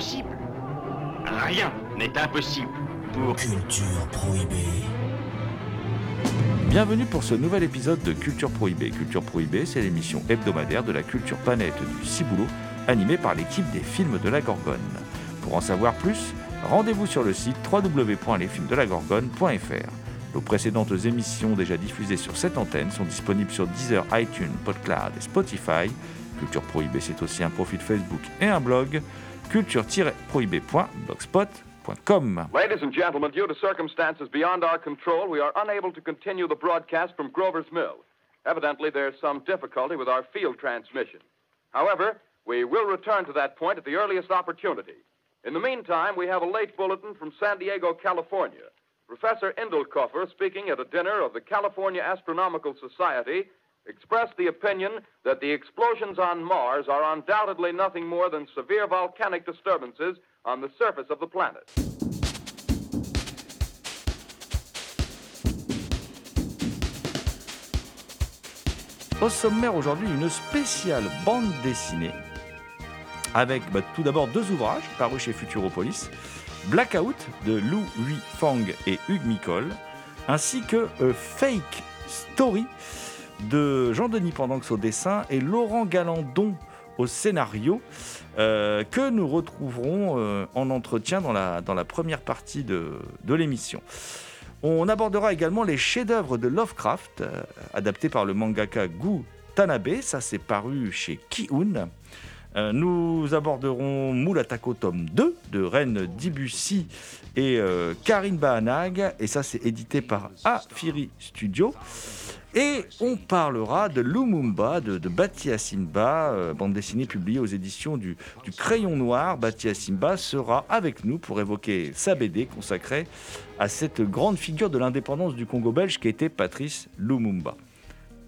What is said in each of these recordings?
Rien n'est impossible pour... Culture prohibée. Bienvenue pour ce nouvel épisode de Culture Prohibée. Culture Prohibée, c'est l'émission hebdomadaire de la culture planète du Ciboulot, animée par l'équipe des films de la Gorgone. Pour en savoir plus, rendez-vous sur le site www.lesfilmsdelagorgone.fr. Nos précédentes émissions déjà diffusées sur cette antenne sont disponibles sur Deezer, iTunes, PodCloud et Spotify. Culture Prohibée, c'est aussi un profil Facebook et un blog culture-prohibée.blogspot.com. Ladies and gentlemen, due to circumstances beyond our control, we are unable to continue the broadcast from Grover's Mill. Evidently, there's some difficulty with our field transmission. However, we will return to that point at the earliest opportunity. In the meantime, we have a late bulletin from San Diego, California. Professor Indelkoffer, speaking at a dinner of the California Astronomical Society, expressed the opinion that the explosions on Mars are undoubtedly nothing more than severe volcanic disturbances on the surface of the planet. Au sommaire aujourd'hui, une spéciale bande dessinée avec bah, tout d'abord deux ouvrages parus chez Futuropolis Blackout de Lou Hui Fang et Hugues Micol, ainsi que A Fake Story de Jean-Denis Pendanx au dessin et Laurent Galandon au scénario, euh, que nous retrouverons euh, en entretien dans la, première partie de, de l'émission. On abordera également les chefs-d'œuvre de Lovecraft, euh, adaptés par le mangaka Gu Tanabe, ça c'est paru chez Kiun. Euh, nous aborderons Moulatako tome 2 de Ren Dibussy et euh, Karine Bahanag, et ça c'est édité par Afiri Studio. Et on parlera de Lumumba de, de Bati Asimba, euh, bande dessinée publiée aux éditions du, Crayon Noir. Bati Asimba sera avec nous pour évoquer sa BD consacrée à cette grande figure de l'indépendance du Congo belge qui était Patrice Lumumba.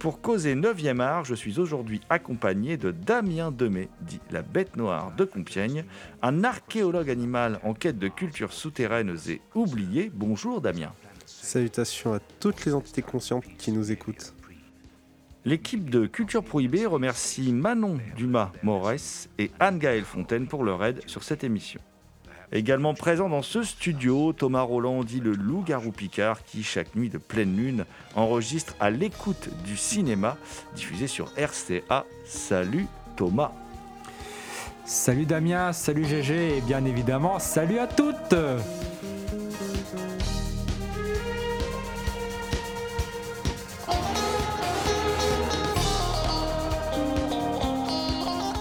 Pour causer 9e art, je suis aujourd'hui accompagné de Damien Demey, dit la bête noire de Compiègne, un archéologue animal en quête de cultures souterraines et oubliées. Bonjour Damien. Salutations à toutes les entités conscientes qui nous écoutent. L'équipe de Culture Prohibée remercie Manon Dumas-Morès et Anne-Gaëlle Fontaine pour leur aide sur cette émission. Également présent dans ce studio, Thomas Roland dit le loup-garou Picard qui, chaque nuit de pleine lune, enregistre à l'écoute du cinéma diffusé sur RCA. Salut Thomas. Salut Damien, salut GG et bien évidemment salut à toutes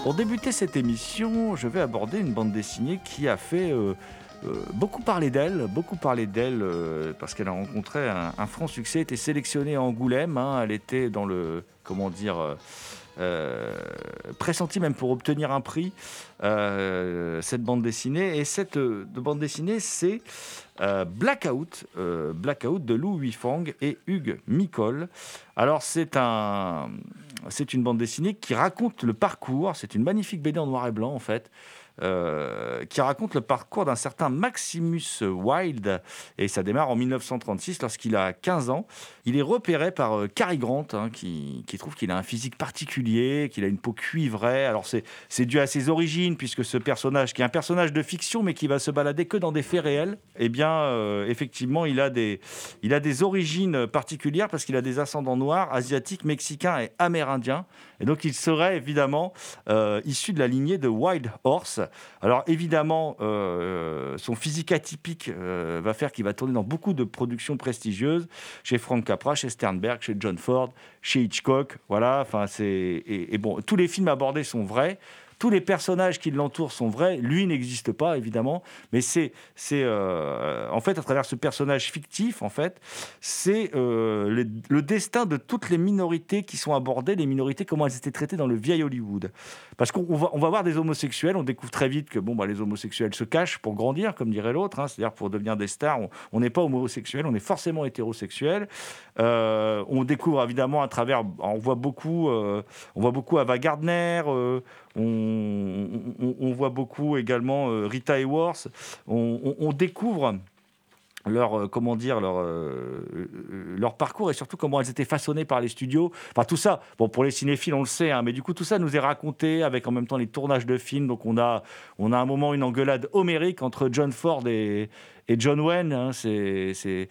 Pour débuter cette émission, je vais aborder une bande dessinée qui a fait euh, euh, beaucoup parler d'elle, beaucoup parler d'elle euh, parce qu'elle a rencontré un, franc succès, était sélectionnée à Angoulême, hein, elle était dans le, comment dire, euh, pressentie même pour obtenir un prix, euh, cette bande dessinée. Et cette euh, de bande dessinée, c'est Blackout, Blackout de Lou Huifang et Hugues Micol. Alors c'est un, c'est une bande dessinée qui raconte le parcours. C'est une magnifique BD en noir et blanc en fait. Euh, qui raconte le parcours d'un certain Maximus Wilde et ça démarre en 1936 lorsqu'il a 15 ans. Il est repéré par euh, Cary Grant hein, qui, trouve qu'il a un physique particulier, qu'il a une peau cuivrée. Alors c'est c'est dû à ses origines puisque ce personnage qui est un personnage de fiction mais qui va se balader que dans des faits réels, eh bien euh, effectivement il a des il a des origines particulières parce qu'il a des ascendants noirs, asiatiques, mexicains et amérindiens. Et donc il serait évidemment euh, issu de la lignée de Wild Horse. Alors évidemment, euh, son physique atypique euh, va faire qu'il va tourner dans beaucoup de productions prestigieuses, chez Frank Capra, chez Sternberg, chez John Ford, chez Hitchcock. Voilà, enfin c'est et bon, tous les films abordés sont vrais. Tous les personnages qui l'entourent sont vrais. Lui n'existe pas, évidemment, mais c'est, euh, en fait, à travers ce personnage fictif, en fait, c'est euh, le, destin de toutes les minorités qui sont abordées, les minorités, comment elles étaient traitées dans le vieil Hollywood. Parce qu'on va, on va voir des homosexuels, on découvre très vite que bon, bah, les homosexuels se cachent pour grandir, comme dirait l'autre, hein, c'est-à-dire pour devenir des stars. On- n'est pas homosexuel, on est forcément hétérosexuel. Euh, on découvre évidemment à travers, on voit beaucoup, on voit beaucoup Ava Gardner, on, voit beaucoup également euh, Rita Hayworth. On, on- découvre leur euh, comment dire leur euh, leur parcours et surtout comment elles étaient façonnées par les studios enfin tout ça bon pour les cinéphiles on le sait hein, mais du coup tout ça nous est raconté avec en même temps les tournages de films donc on a on a un moment une engueulade homérique entre John Ford et et John Wayne, hein, c'est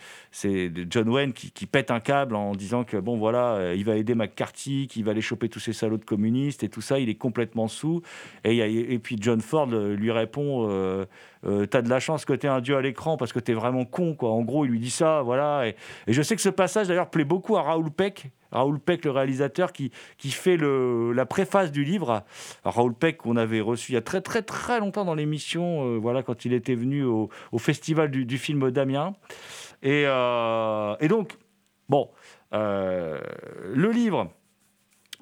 John Wayne qui, pète un câble en disant que bon voilà, euh, il va aider McCarthy, qu'il va aller choper tous ces salauds de communistes et tout ça, il est complètement sous. Et, puis John Ford euh, lui répond euh, T'as de la chance que t'aies un dieu à l'écran parce que t'es vraiment con, quoi. En gros, il lui dit ça, voilà. Et, et je sais que ce passage d'ailleurs plaît beaucoup à Raoul Peck. Raoul Peck, le réalisateur, qui, fait la préface du livre. Raoul Peck, qu'on avait reçu il y a très très très longtemps dans l'émission, euh, voilà, quand il était venu au, festival du, film d'Amiens. Et, euh, et donc, bon, euh, le livre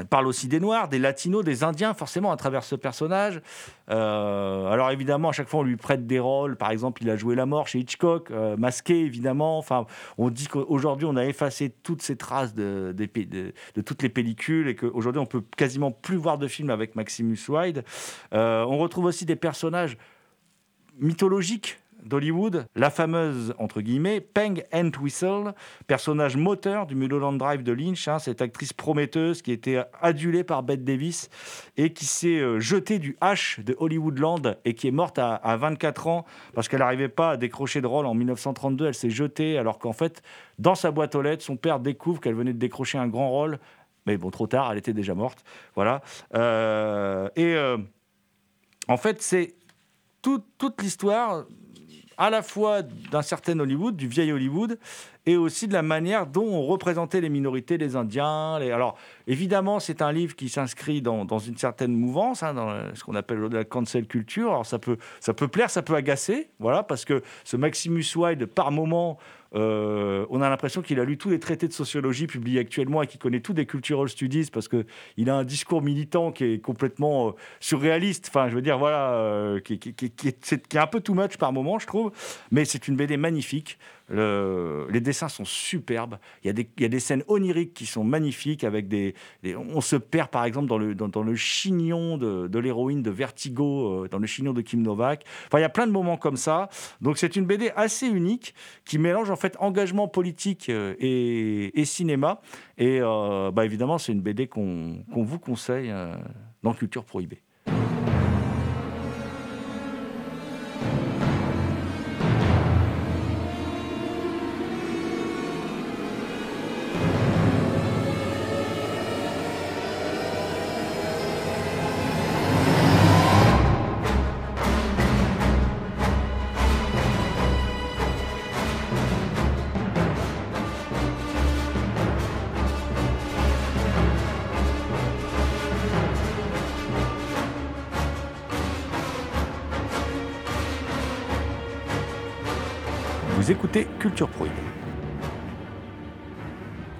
parle aussi des Noirs, des Latinos, des Indiens, forcément, à travers ce personnage. Euh, alors évidemment, à chaque fois, on lui prête des rôles. Par exemple, il a joué la mort chez Hitchcock, euh, masqué, évidemment. Enfin, on dit qu'aujourd'hui, on a effacé toutes ces traces de, toutes les pellicules et qu'aujourd'hui, on peut quasiment plus voir de films avec Maximus Wide. Euh, on retrouve aussi des personnages mythologique d'Hollywood, la fameuse, entre guillemets, Peng Entwistle, personnage moteur du Mulholland Drive de Lynch, hein, cette actrice prometteuse qui était adulée par Bette Davis et qui s'est euh, jetée du H de Hollywoodland et qui est morte à, à 24 ans parce qu'elle n'arrivait pas à décrocher de rôle en 1932. Elle s'est jetée alors qu'en fait, dans sa boîte aux lettres, son père découvre qu'elle venait de décrocher un grand rôle. Mais bon, trop tard, elle était déjà morte. Voilà. Euh, et euh, en fait, c'est tout- toute l'histoire à la fois d'un certain Hollywood, du vieil Hollywood, et aussi de la manière dont on représentait les minorités, les Indiens. Alors, évidemment, c'est un livre qui s'inscrit dans, une certaine mouvance, hein, dans ce qu'on appelle la cancel culture. Alors, ça peut, ça peut plaire, ça peut agacer, voilà, parce que ce Maximus Wide, par moment, euh, on a l'impression qu'il a lu tous les traités de sociologie publiés actuellement et qu'il connaît tout des cultural studies parce qu'il a un discours militant qui est complètement euh, surréaliste. Enfin, je veux dire, voilà, euh, qui est un peu too much par moment, je trouve. Mais c'est une BD magnifique. Le- les dessins sont superbes. Il y, a des, scènes oniriques qui sont magnifiques avec des. on se perd par exemple dans le, chignon de, l'héroïne de Vertigo, euh, dans le chignon de Kim Novak. Enfin, il y a plein de moments comme ça. Donc c'est une BD assez unique qui mélange en fait engagement politique euh, et, cinéma. Et euh, bah, évidemment, c'est une BD qu'on vous conseille dans Culture Prohibée.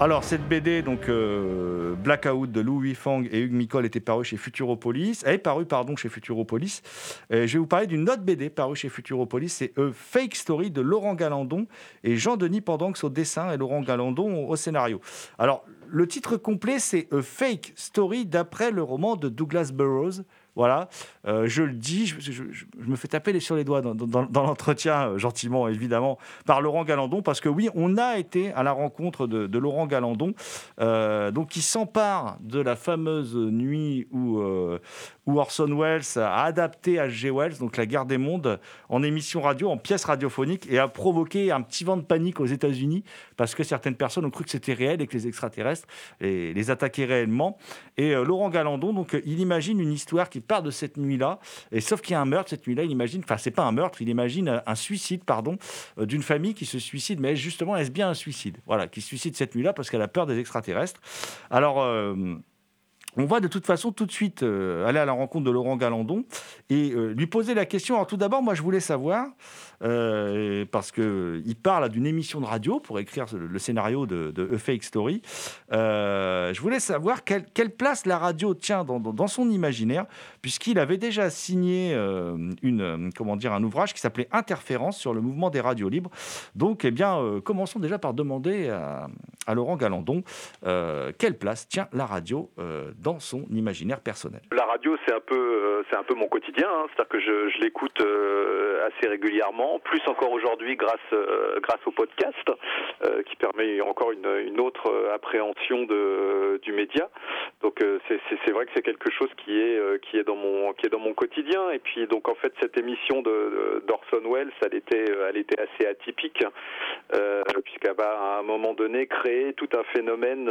Alors, cette BD, donc euh, Blackout de Louis Fang et Hugues Micol, était parue chez Futuropolis. Elle est parue, pardon, chez Futuropolis. Euh, je vais vous parler d'une autre BD parue chez Futuropolis. C'est A Fake Story de Laurent Galandon et Jean-Denis Pendanx au dessin et Laurent Galandon au, au scénario. Alors, le titre complet, c'est A Fake Story d'après le roman de Douglas Burroughs. Voilà, Euh, je le dis, je, me fais taper sur les doigts dans, l'entretien, euh, gentiment évidemment, par Laurent Galandon, parce que oui, on a été à la rencontre de, Laurent Galandon, euh, donc qui s'empare de la fameuse nuit où, Orson Welles a adapté H.G. Wells, donc La guerre des mondes, en émission radio, en pièce radiophonique, et a provoqué un petit vent de panique aux États-Unis, parce que certaines personnes ont cru que c'était réel et que les extraterrestres les, les attaquaient réellement. Et Laurent Galandon, donc, il imagine une histoire qui part de cette nuit-là, et sauf qu'il y a un meurtre cette nuit-là, il imagine, enfin, c'est pas un meurtre, il imagine un, suicide, pardon, euh, d'une famille qui se suicide, mais justement, est-ce bien un suicide? Voilà, qui se suicide cette nuit-là parce qu'elle a peur des extraterrestres. Alors. euh, on va de toute façon tout de suite euh, aller à la rencontre de Laurent Galandon et lui poser la question. Alors tout d'abord, moi je voulais savoir, euh, parce qu'il parle d'une émission de radio pour écrire le scénario de, de A Fake Story, je voulais savoir quelle, place la radio tient dans, son imaginaire, puisqu'il avait déjà signé une, comment dire, un ouvrage qui s'appelait Interférence sur le mouvement des radios libres. Donc, eh bien, commençons déjà par demander à, Laurent Galandon quelle place tient la radio dans son imaginaire personnel? La radio, c'est un peu, euh, un peu mon quotidien. Hein. C'est-à-dire que je, l'écoute euh, assez régulièrement, plus encore aujourd'hui grâce, euh, grâce au podcast, qui permet encore une, autre appréhension de, du média. Donc c'est vrai que c'est quelque chose qui est, qui est dans mon, qui est dans mon quotidien. Et puis donc en fait cette émission d'Orson Welles, elle était, elle était assez atypique, puisqu'elle va à un moment donné créer tout un phénomène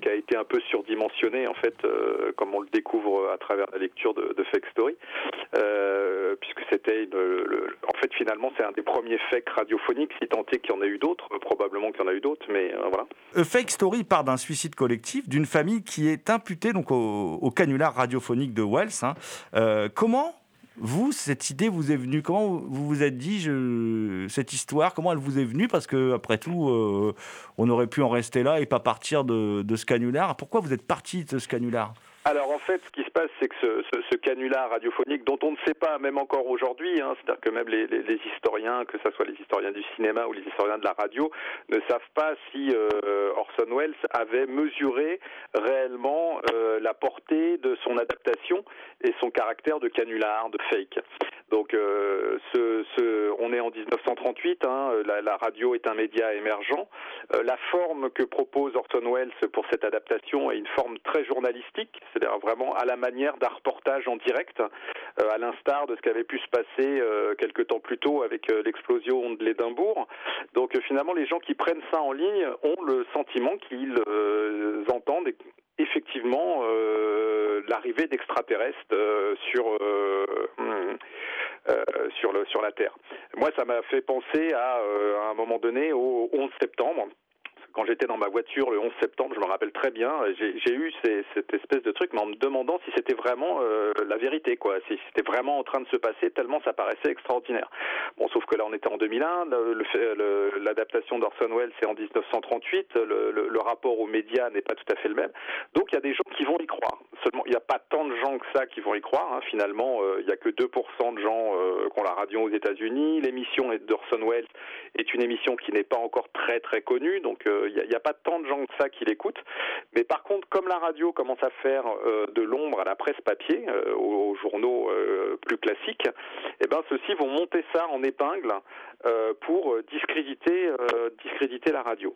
qui a été un peu surdimensionné en fait euh, comme on le découvre à travers la lecture de, Fake Story, euh, puisque c'était en fait finalement c'est un des premiers fakes radiophoniques, si tant est qu'il y en a eu d'autres, probablement qu'il y en a eu d'autres, mais euh, voilà. Fake Story part d'un suicide collectif d'une famille qui est imputée donc au, canular radiophonique de Wells. Hein. comment vous, cette idée vous est venue? Comment vous vous êtes dit je, cette histoire Comment elle vous est venue? Parce que après tout, euh, on aurait pu en rester là et pas partir de, de ce canular. Pourquoi vous êtes parti de ce canular? Alors en fait, ce qui se passe, c'est que ce, ce, canular radiophonique, dont on ne sait pas, même encore aujourd'hui, hein, c'est-à-dire que même les, historiens, que ce soit les historiens du cinéma ou les historiens de la radio, ne savent pas si euh, Orson Welles avait mesuré réellement euh, la portée de son adaptation et son caractère de canular, de fake. Donc, euh, ce, ce, on est en 1938, hein, la, la, radio est un média émergent. Euh, la forme que propose Orson Welles pour cette adaptation est une forme très journalistique, c'est-à-dire vraiment à la manière d'un reportage en direct, euh, à l'instar de ce qui avait pu se passer euh, quelques temps plus tôt avec euh, l'explosion de l'Édimbourg. Donc finalement, les gens qui prennent ça en ligne ont le sentiment qu'ils entendent effectivement l'arrivée d'extraterrestres sur sur le sur la Terre. Moi, ça m'a fait penser à, à un moment donné au 11 septembre quand j'étais dans ma voiture le 11 septembre, je me rappelle très bien, j'ai eu cette espèce de truc, mais en me demandant si c'était vraiment euh, la vérité, quoi, si c'était vraiment en train de se passer, tellement ça paraissait extraordinaire. Bon, sauf que là, on était en 2001, l'adaptation d'Orson Welles, c'est en 1938, le, le, le, rapport aux médias n'est pas tout à fait le même. Donc, il y a des gens qui vont y croire. Seulement, il n'y a pas tant de gens que ça qui vont y croire. Hein. Finalement, euh, il n'y a que 2% de gens euh, qui ont la radio aux États-Unis. L'émission d'Orson Welles est une émission qui n'est pas encore très très connue, donc euh, il n'y a, pas tant de gens que ça qui l'écoutent. Mais par contre, comme la radio commence à faire euh, de l'ombre à la presse papier, euh, aux, journaux euh, plus classiques, eh ben ceux-ci vont monter ça en épingle pour discréditer, discréditer la radio.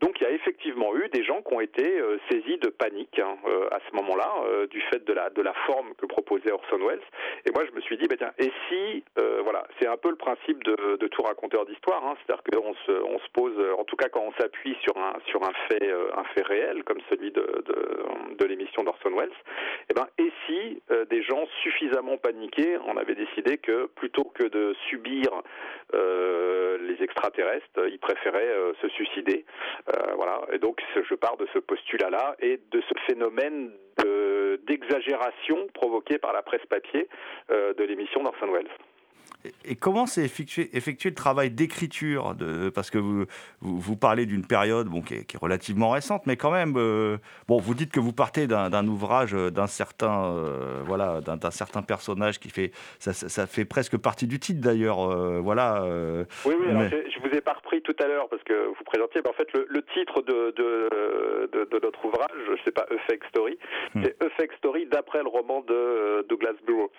Donc il y a effectivement eu des gens qui ont été saisis de panique hein, à ce moment-là, du fait de la, de la forme que proposait Orson Welles. Et moi je me suis dit, bah, tiens, et si, voilà, c'est un peu le principe de, tout raconteur d'histoire, hein, c'est-à-dire qu'on se, on se pose, en tout cas quand on s'appuie sur sur un fait, euh, un fait réel comme celui de, de, de l'émission d'Orson Welles, et eh ben, et si euh, des gens suffisamment paniqués en avaient décidé que plutôt que de subir euh, les extraterrestres, ils préféraient se suicider. voilà. Et donc, je pars de ce postulat-là et de ce phénomène d'exagération provoqué par la presse papier de l'émission d'Orson Welles. Et comment s'est effectué, effectué, le travail d'écriture Parce que vous, vous, parlez d'une période bon, qui est, qui, est, relativement récente, mais quand même, euh, bon, vous dites que vous partez d'un ouvrage d'un certain, euh, voilà, d'un certain personnage qui fait, ça, ça, fait presque partie du titre d'ailleurs, euh, voilà. oui, oui. Alors je, vous ai pas repris tout à l'heure parce que vous présentiez, en fait, le, le titre de, de, de, de, notre ouvrage, je sais pas, A Fake Story, hmm. c'est A Fake Story d'après le roman de Douglas Bureau.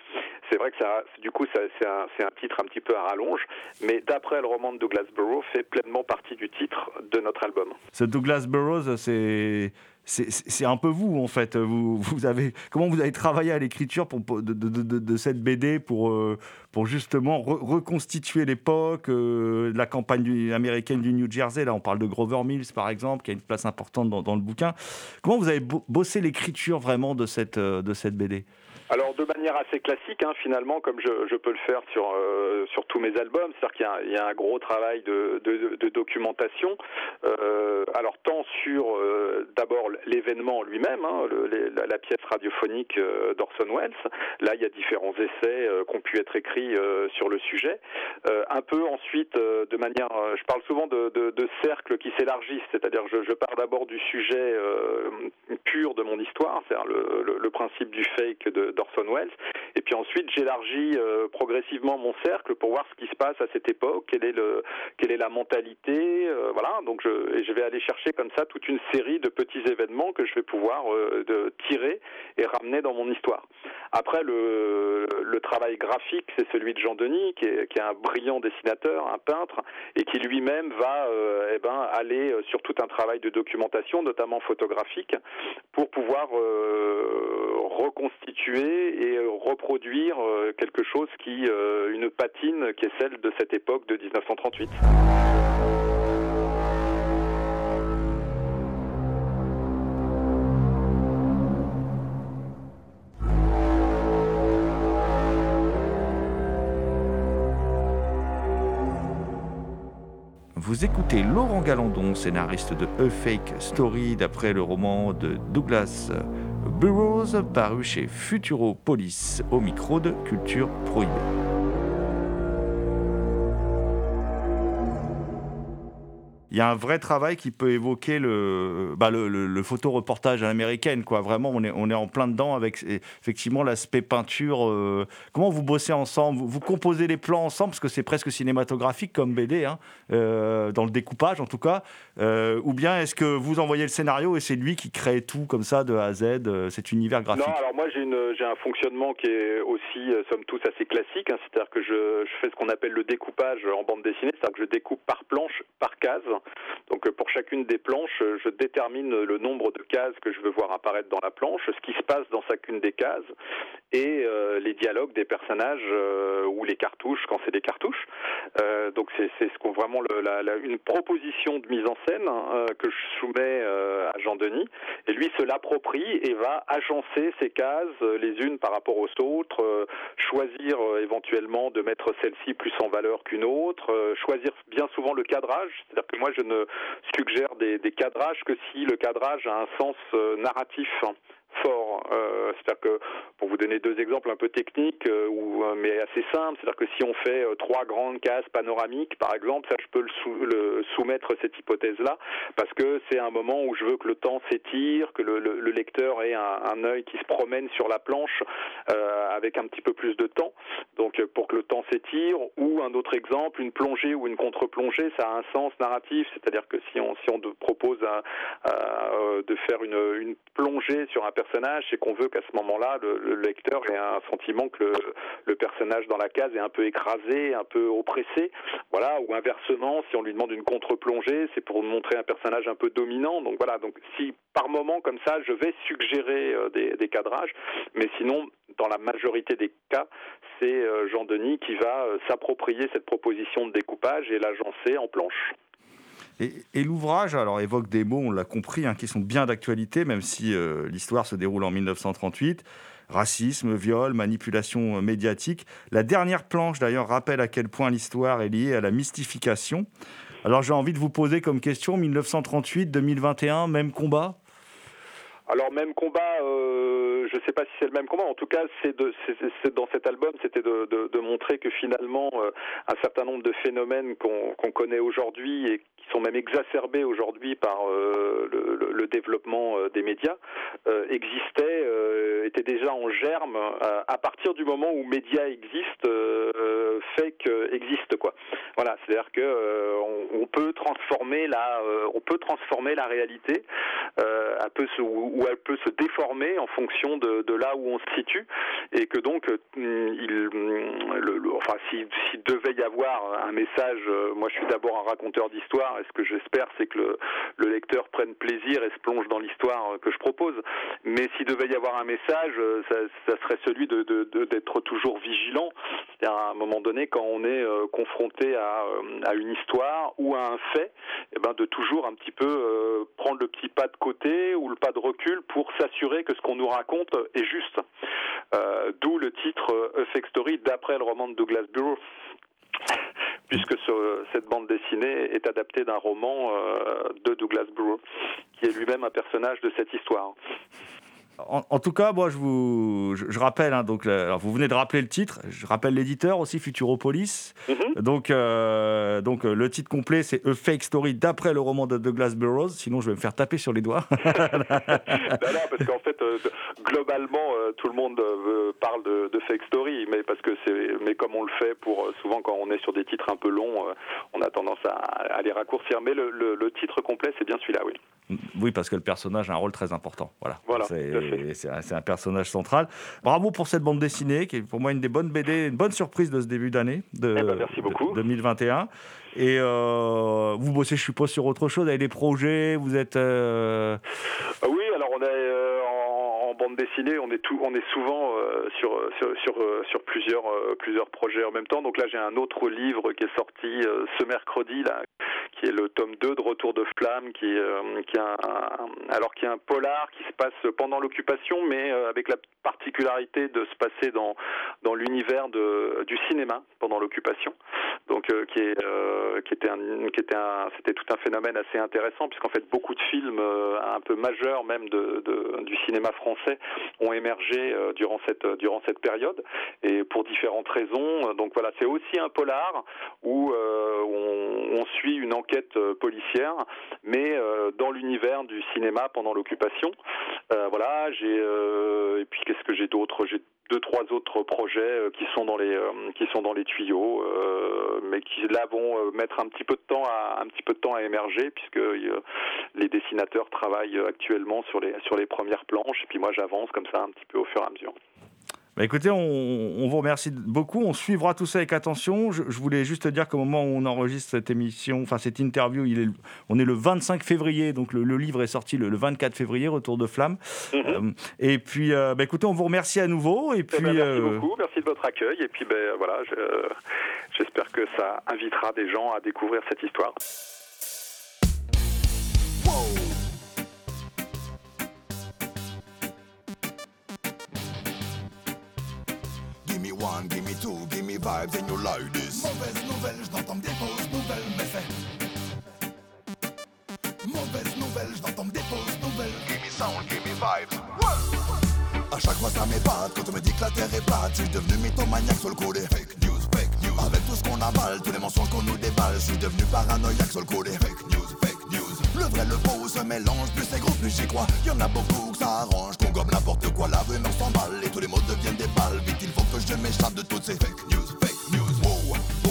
C'est vrai que ça, du coup, c'est un, un titre un petit peu à rallonge, mais d'après le roman de Douglas Burroughs, fait pleinement partie du titre de notre album. Ce Douglas Burroughs, c'est c'est un peu vous en fait. Vous, vous avez comment vous avez travaillé à l'écriture de, de, de, de, cette BD pour euh, pour justement reconstituer l'époque, euh, la campagne américaine du New Jersey. Là, on parle de Grover Mills par exemple, qui a une place importante dans, dans le bouquin. Comment vous avez bossé l'écriture vraiment de cette euh, de cette BD alors de manière assez classique, hein, finalement, comme je, peux le faire sur, euh, sur tous mes albums, c'est-à-dire qu'il y, a un gros travail de, documentation. Euh, alors tant sur euh, d'abord l'événement lui-même, hein, la, pièce radiophonique d'Orson Welles. Là, il y a différents essais qui ont pu être écrits sur le sujet. un peu ensuite, de manière, je parle souvent de, de cercles qui s'élargissent, c'est-à-dire je, je pars d'abord du sujet pur de mon histoire, c'est-à-dire le, le, le, principe du fake d'Orson Et puis ensuite j'élargis progressivement mon cercle pour voir ce qui se passe à cette époque, quelle est, la mentalité, euh, voilà. Donc je, et je vais aller chercher comme ça toute une série de petits événements que je vais pouvoir euh, tirer et ramener dans mon histoire. Après le, travail graphique, c'est celui de Jean Denis, qui est, un brillant dessinateur, un peintre, et qui lui-même va euh, eh ben, aller sur tout un travail de documentation, notamment photographique, pour pouvoir reconstituer et reproduire quelque chose qui, une patine qui est celle de cette époque de 1938. Vous écoutez Laurent Galandon, scénariste de A Fake Story d'après le roman de Douglas Burroughs, paru chez Futuropolis au micro de Culture Prohibée. Il y a un vrai travail qui peut évoquer le, bah le, le, le photoreportage à l'américaine. Quoi. Vraiment, on est, on est en plein dedans avec effectivement l'aspect peinture. Euh, comment vous bossez ensemble? Vous, vous, composez les plans ensemble, parce que c'est presque cinématographique comme BD, hein, euh, dans le découpage en tout cas. Euh, ou bien est-ce que vous envoyez le scénario et c'est lui qui crée tout comme ça de A à Z, cet univers graphique? Non, alors moi j'ai, une, j'ai un fonctionnement qui est aussi, somme toute, assez classique. Hein, c'est-à-dire que je, je fais ce qu'on appelle le découpage en bande dessinée, c'est-à-dire que je découpe par planche, par case. Donc pour chacune des planches, je détermine le nombre de cases que je veux voir apparaître dans la planche, ce qui se passe dans chacune des cases et euh, les dialogues des personnages euh, ou les cartouches quand c'est des cartouches. Euh, donc c'est, ce qu'on vraiment une proposition de mise en scène hein, que je soumets à Jean Denis et lui se l'approprie et va agencer ces cases les unes par rapport aux autres, choisir éventuellement de mettre celle-ci plus en valeur qu'une autre, choisir bien souvent le cadrage, je ne suggère des, cadrages que si le cadrage a un sens euh, narratif fort. Euh, c'est-à-dire que, pour vous donner deux exemples un peu techniques, euh, ou, euh, mais assez simples, c'est-à-dire que si on fait trois grandes cases panoramiques, par exemple, ça je peux soumettre cette hypothèse-là, parce que c'est un moment où je veux que le temps s'étire, que le, le, le, lecteur ait un, œil qui se promène sur la planche avec un petit peu plus de temps, donc pour que le temps s'étire, ou un autre exemple, une plongée ou une contre-plongée, ça a un sens narratif, c'est-à-dire que si on, propose de faire une plongée sur un personnage, c'est qu'on veut qu'à ce moment-là, le, le, lecteur ait un sentiment que le, personnage dans la case est un peu écrasé, un peu oppressé. Voilà, ou inversement, si on lui demande une contre-plongée, c'est pour montrer un personnage un peu dominant. Donc voilà, donc si par moment comme ça, je vais suggérer euh, des, cadrages, mais sinon, dans la majorité des cas, c'est euh, Jean Denis qui va euh, s'approprier cette proposition de découpage et l'agencer en planche. Et, l'ouvrage alors évoque des mots, on l'a compris, hein, qui sont bien d'actualité, même si euh, l'histoire se déroule en 1938. Racisme, viol, manipulation médiatique. La dernière planche d'ailleurs rappelle à quel point l'histoire est liée à la mystification. Alors j'ai envie de vous poser comme question 1938-2021, même combat? Alors même combat, euh, je ne sais pas si c'est le même combat. En tout cas, c'est dans cet album, c'était de, montrer que finalement, euh, un certain nombre de phénomènes qu'on qu connaît aujourd'hui et qui sont même exacerbés aujourd'hui par euh, le, développement euh, des médias euh, existaient, étaient déjà en germe à partir du moment où médias existent, fake existe quoi. Voilà, c'est-à-dire que on, peut transformer la, on peut transformer la réalité, un peu sous, où elle peut se déformer en fonction de, là où on se situe, et que donc, il, enfin, s'il si devait y avoir un message, moi je suis d'abord un raconteur d'histoire, l'histoire. Et ce que j'espère, c'est que le, le, lecteur prenne plaisir et se plonge dans l'histoire que je propose. Mais s'il devait y avoir un message, ça, ça serait celui d'être toujours vigilant. À un moment donné, quand on est confronté à, une histoire ou à un fait, eh ben de toujours un petit peu prendre le petit pas de côté ou le pas de recul pour s'assurer que ce qu'on nous raconte est juste. Euh, d'où le titre A Fake Story d'après le roman de Douglas Bureau puisque cette bande dessinée est adaptée d'un roman euh, de Douglas Bureau, qui est lui-même un personnage de cette histoire. En, tout cas, moi, je vous, je, rappelle, hein, donc, alors vous venez de rappeler le titre. Je rappelle l'éditeur aussi, Futuropolis. Mm-hmm. Donc, euh, donc, euh, le titre complet, c'est A Fake Story d'après le roman de Douglas Burroughs. Sinon, je vais me faire taper sur les doigts. non, non, parce qu'en fait, euh, globalement, tout le monde parle de, Fake Story, mais parce que c'est, mais comme on le fait pour souvent quand on est sur des titres un peu longs, on a tendance à, les raccourcir. Mais le, le titre complet, c'est bien celui-là, oui. Oui, parce que le personnage a un rôle très important. Voilà. voilà c'est un, personnage central. Bravo pour cette bande dessinée, qui est pour moi une des bonnes BD, une bonne surprise de ce début d'année de, eh ben, merci beaucoup. 2021. Et euh, vous bossez, je suppose, sur autre chose, avec des projets. Vous êtes. Euh, oui, alors on est euh, en, bande on est tout, on est souvent sur sur sur, sur plusieurs plusieurs projets en même temps. Donc là, j'ai un autre livre qui est sorti ce mercredi là, qui est le tome 2 de Retour de Flamme, qui, euh, qui, un, alors qui est un polar qui se passe pendant l'occupation, mais euh, avec la particularité de se passer dans, dans l'univers du cinéma pendant l'occupation. Donc, euh, qui, est, qui était, un, qui était un, c'était tout un phénomène assez intéressant, puisqu'en fait, beaucoup de films un peu majeurs, même de, du cinéma français, ont émergé durant cette, durant cette période, et pour différentes raisons. Donc voilà, c'est aussi un polar où on, on suit une enquête euh, policière, mais euh, dans l'univers du cinéma pendant l'occupation. Euh, voilà, j'ai et puis qu'est-ce que j'ai d'autre? J'ai deux trois autres projets qui sont dans les qui sont dans les tuyaux, mais qui là vont mettre un petit peu de temps à un petit peu de temps à émerger puisque les dessinateurs travaillent actuellement sur les sur les premières planches et puis moi j'avance comme ça un petit peu au fur et à mesure. Bah, écoutez, on, vous remercie beaucoup. On suivra tout ça avec attention. Je, voulais juste dire qu'au moment où on enregistre cette émission, enfin cette interview, il est, on est le 25 février, donc le, livre est sorti le, 24 février, Retour de flamme. Mhm. Euh, et puis, euh, bah, écoutez, on vous remercie à nouveau. Et eh puis, ben, merci euh, beaucoup, merci de votre accueil. Et puis, ben, voilà, j'espère que ça invitera des gens à découvrir cette histoire. One, give me two, give me vibes and you like this. Mauvaise nouvelle, je n'entends des fausses nouvelles, mais c'est. Mauvaise nouvelle, je n'entends des fausses nouvelles. Give me sound, give me vibes. A chaque fois ça m'épate quand on me dit que la terre est plate. Je suis devenu mythomaniaque sur le côté. Fake news, fake news. Avec tout ce qu'on avale, tous les mensonges qu'on nous déballe. Je suis devenu paranoïaque sur le. Fake news, fake news. Le vrai, le faux se mélange, plus c'est gros, plus j'y crois. Y'en a beaucoup que ça arrange, qu'on gobe n'importe quoi. La rumeur s'emballe et tous les mots deviennent des balles. Vite, il faut que je m'échappe de toutes ces fake news.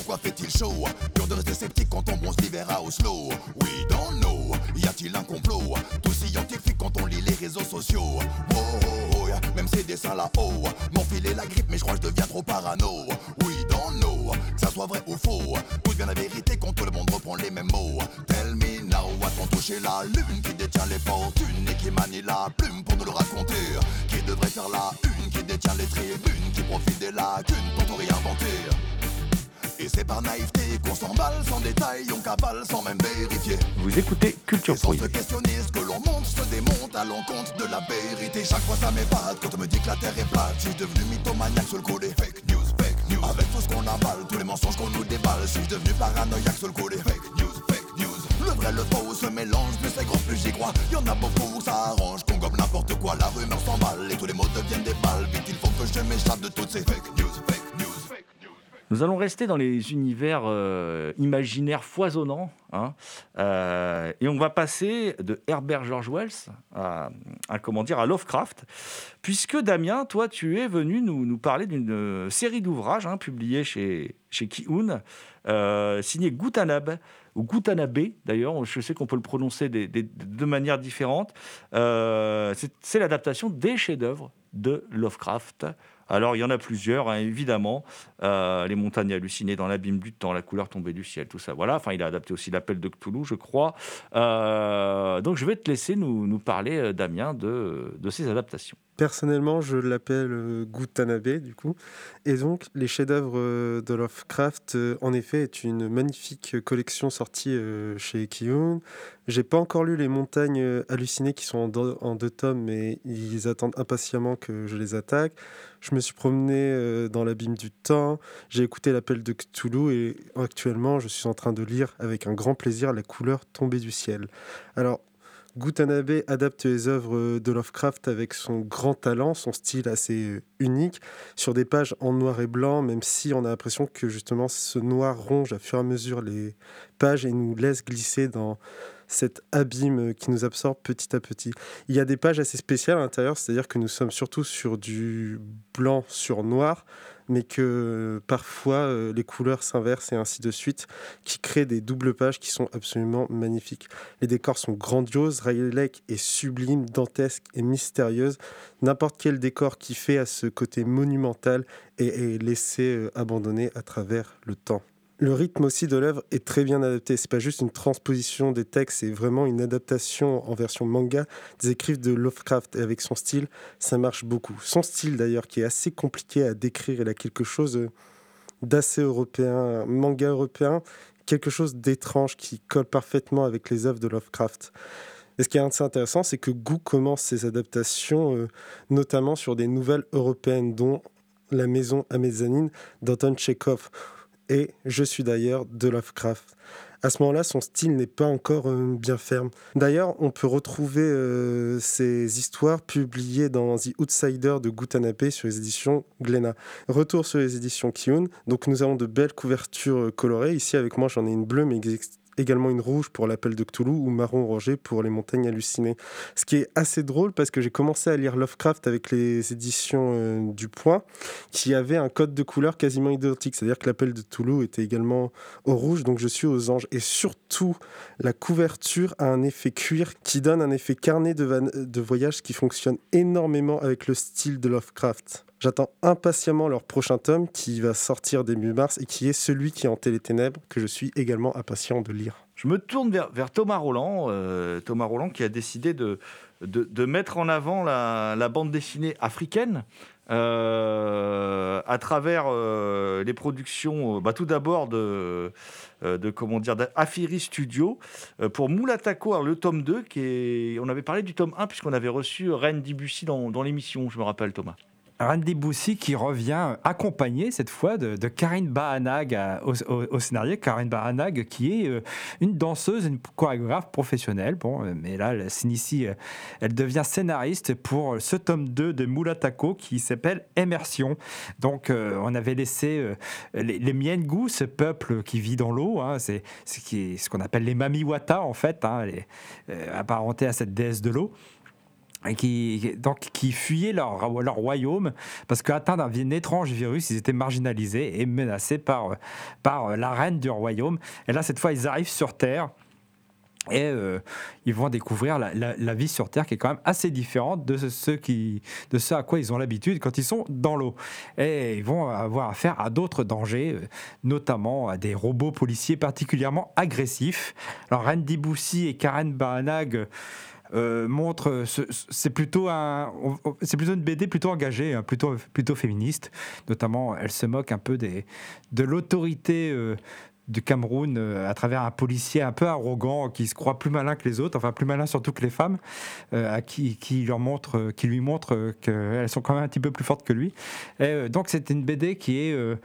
Pourquoi fait-il chaud? Pur de rester sceptique quand on bronze l'hiver à Oslo. We don't know, y a-t-il un complot? Tout scientifique quand on lit les réseaux sociaux. Wow, même ces dessins là-haut m'enfiler la grippe, mais je crois que je deviens trop parano. We don't know, que ça soit vrai ou faux. Où vient la vérité quand tout le monde reprend les mêmes mots Tell me now, a-t-on touché la lune qui détient les fortunes et qui manie la plume pour nous le raconter? Qui devrait faire la une, qui détient les tribunes, qui profite des lacunes pour tout réinventer et c'est par naïveté qu'on s'emballe sans détail, on cavale sans même vérifier. Vous écoutez Culture Pro. Sans se questionner, ce que l'on monte se démonte à l'encontre de la vérité. Chaque fois ça m'épate quand on me dit que la terre est plate. Je suis devenu mythomaniaque sur le côté. Fake news, fake news. Avec tout ce qu'on avale, tous les mensonges qu'on nous déballe. Je suis devenu paranoïaque sur le côté. Fake news, fake news. Le vrai, le faux se mélange, plus c'est gros, plus j'y crois. Y'en a beaucoup, ça arrange, qu'on gobe n'importe quoi. La rumeur s'emballe et tous les mots deviennent des balles. Vite, il faut que je m'échappe de toutes ces fake news, nous allons rester dans les univers euh, imaginaires foisonnants. Hein, euh, et on va passer de Herbert George Wells à, comment dire, à Lovecraft, puisque Damien, toi, tu es venu nous, parler d'une euh, série d'ouvrages hein, publiés chez, chez Kiun, signé Gutanabe, ou Gutanabe d'ailleurs, je sais qu'on peut le prononcer de manières différentes. c'est l'adaptation des chefs-d'œuvre de Lovecraft. Alors il y en a plusieurs, hein, évidemment. Euh, les montagnes hallucinées dans l'abîme du temps, la couleur tombée du ciel, tout ça. Voilà. Enfin, il a adapté aussi l'appel de Cthulhu, je crois. Euh, donc je vais te laisser nous, parler, euh, Damien, de, de ces adaptations. Personnellement, je l'appelle Gutanabe, du coup. Et donc, les chefs-d'œuvre de Lovecraft, en effet, est une magnifique collection sortie chez Kiyun. J'ai pas encore lu Les Montagnes Hallucinées qui sont en deux tomes, mais ils attendent impatiemment que je les attaque. Je me suis promené euh, dans l'abîme du temps. J'ai écouté l'appel de Cthulhu et actuellement, je suis en train de lire avec un grand plaisir La couleur tombée du ciel. Alors, Gutanabe adapte les œuvres de Lovecraft avec son grand talent, son style assez euh, unique, sur des pages en noir et blanc, même si on a l'impression que justement ce noir ronge à fur et à mesure les pages et nous laisse glisser dans cet abîme qui nous absorbe petit à petit. Il y a des pages assez spéciales à l'intérieur, c'est-à-dire que nous sommes surtout sur du blanc sur noir, mais que parfois euh, les couleurs s'inversent et ainsi de suite, qui créent des doubles pages qui sont absolument magnifiques. Les décors sont grandioses, Riley Lake est sublime, dantesque et mystérieuse. N'importe quel décor qui fait à ce côté monumental et est laissé euh, abandonné à travers le temps. Le rythme aussi de l'œuvre est très bien adapté. C'est pas juste une transposition des textes, c'est vraiment une adaptation en version manga des écrits de Lovecraft. Et avec son style, ça marche beaucoup. Son style d'ailleurs, qui est assez compliqué à décrire, il a quelque chose euh, d'assez européen, manga européen, quelque chose d'étrange qui colle parfaitement avec les œuvres de Lovecraft. Et ce qui est assez intéressant, c'est que Gou commence ses adaptations euh, notamment sur des nouvelles européennes, dont La Maison à mezzanine d'Anton Chekhov. Et je suis d'ailleurs de Lovecraft. À ce moment-là, son style n'est pas encore euh, bien ferme. D'ailleurs, on peut retrouver euh, ces histoires publiées dans The Outsider de Gutanabe sur les éditions Glénat. Retour sur les éditions Kiyun. Donc, nous avons de belles couvertures euh, colorées. Ici, avec moi, j'en ai une bleue, mais ex- également une rouge pour l'appel de Cthulhu ou marron orangé pour les montagnes hallucinées. Ce qui est assez drôle parce que j'ai commencé à lire Lovecraft avec les éditions euh, du Point qui avaient un code de couleur quasiment identique. C'est-à-dire que l'appel de Cthulhu était également au rouge, donc je suis aux anges. Et surtout, la couverture a un effet cuir qui donne un effet carnet de voyage qui fonctionne énormément avec le style de Lovecraft. J'attends impatiemment leur prochain tome qui va sortir début mars et qui est celui qui est hanté les ténèbres que je suis également impatient de lire. Je me tourne vers, Thomas Roland, euh, Thomas Roland qui a décidé de, de, mettre en avant la, bande dessinée africaine euh, à travers euh, les productions, bah, tout d'abord de, de comment dire, d'Afiri Studio pour Moulatako, le tome 2, qui est, on avait parlé du tome 1 puisqu'on avait reçu Reine Dibussy dans, dans l'émission, je me rappelle Thomas. Randy Boussy qui revient accompagné cette fois de, Karine Bahanag au, scénario. Karine Bahanag qui est euh, une danseuse, une chorégraphe professionnelle. Bon, euh, mais là, elle s'initie, euh, elle devient scénariste pour ce tome 2 de Mulatako qui s'appelle Immersion. Donc, on avait laissé les, les Miengu, ce peuple qui vit dans l'eau, hein, c'est ce qu'on appelle les Mamiwata en fait, hein, apparentés à cette déesse de l'eau qui, donc, qui fuyaient leur, royaume parce qu'atteints d'un étrange virus, ils étaient marginalisés et menacés par, par la reine du royaume. Et là, cette fois, ils arrivent sur Terre. Et euh, ils vont découvrir la, vie sur Terre qui est quand même assez différente de ce, qui, de ce à quoi ils ont l'habitude quand ils sont dans l'eau. Et ils vont avoir affaire à d'autres dangers, euh, notamment à des robots policiers particulièrement agressifs. Alors Randy Boussy et Karen Bahanag euh, montre, ce- c'est plutôt c'est plutôt une BD plutôt engagée, hein, plutôt plutôt féministe. Notamment, elle se moque un peu des, de l'autorité. euh, du Cameroun euh, à travers un policier un peu arrogant qui se croit plus malin que les autres, enfin plus malin surtout que les femmes, euh, à qui, qui leur montre, euh, qui lui montre euh, qu'elles sont quand même un petit peu plus fortes que lui. Euh, donc c'est une BD qui est euh,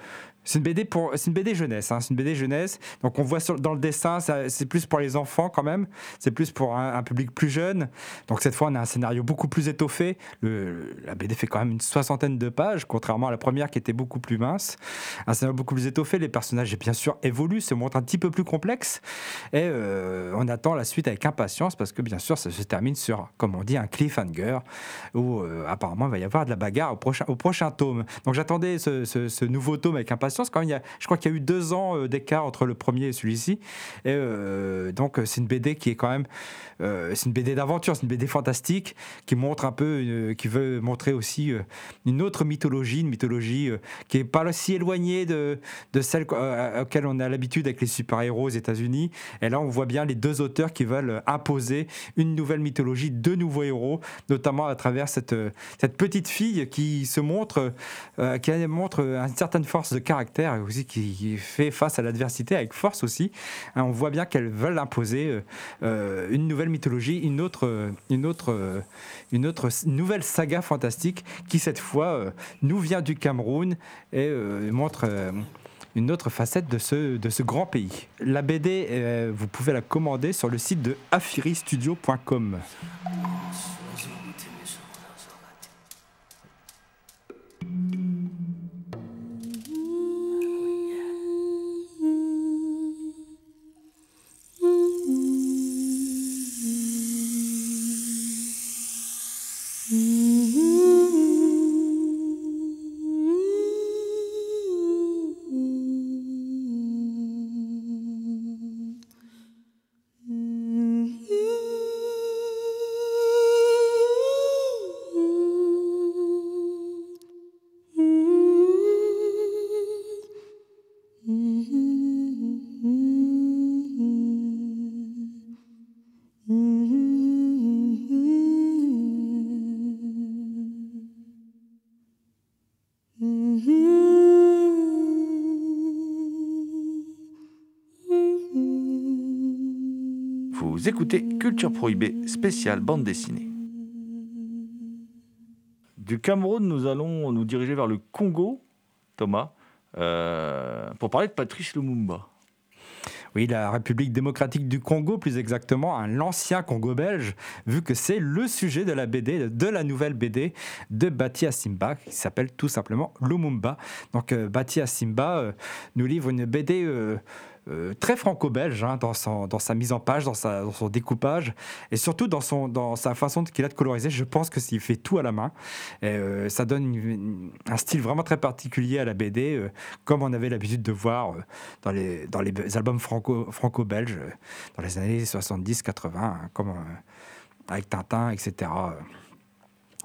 c'est une BD pour, c'est une BD jeunesse, hein, c'est une BD jeunesse. Donc on voit dans le dessin, c'est plus pour les enfants quand même, c'est plus pour un, public plus jeune. Donc cette fois, on a un scénario beaucoup plus étoffé. La BD fait quand même une soixantaine de pages, contrairement à la première qui était beaucoup plus mince. Un scénario beaucoup plus étoffé. Les personnages, bien sûr, évoluent, se montrent un petit peu plus complexes. Et euh, on attend la suite avec impatience parce que bien sûr, ça se termine sur, comme on dit, un cliffhanger où euh, apparemment il va y avoir de la bagarre au prochain, au prochain tome. Donc j'attendais ce nouveau tome avec impatience Quand il y a, je crois qu'il y a eu deux ans euh, d'écart entre le premier et celui-ci. Et euh, donc, c'est une BD qui est quand même. C'est une BD d'aventure, c'est une BD fantastique qui montre un peu, qui veut montrer aussi une autre mythologie, une mythologie qui est pas si éloignée de, celle à laquelle on a l'habitude avec les super-héros aux États-Unis. Et là, on voit bien les deux auteurs qui veulent imposer une nouvelle mythologie, deux nouveaux héros, notamment à travers cette, petite fille qui se montre, euh, qui montre une certaine force de caractère, aussi qui, fait face à l'adversité avec force aussi. Hein, on voit bien qu'elles veulent imposer euh, euh, une nouvelle mythologie, une autre, une autre, une autre nouvelle saga fantastique qui cette fois nous vient du Cameroun et montre une autre facette de ce, de ce grand pays. La BD, vous pouvez la commander sur le site de afiristudio.com. Spéciale bande dessinée. Du Cameroun, nous allons nous diriger vers le Congo, Thomas, euh, pour parler de Patrice Lumumba. Oui, la République démocratique du Congo, plus exactement, l'ancien Congo belge, vu que c'est le sujet de la BD, de la nouvelle BD de Bati Asimba, qui s'appelle tout simplement Lumumba. Donc euh, Bati Asimba euh, nous livre une BD euh, très franco-belge hein, dans, sa mise en page, dans, son découpage et surtout dans, sa façon qu'il a de coloriser. Je pense que s'il fait tout à la main, euh, ça donne un style vraiment très particulier à la BD, euh, comme on avait l'habitude de voir dans, les, albums franco, franco-belges dans les années 70-80, hein, comme avec Tintin, etc.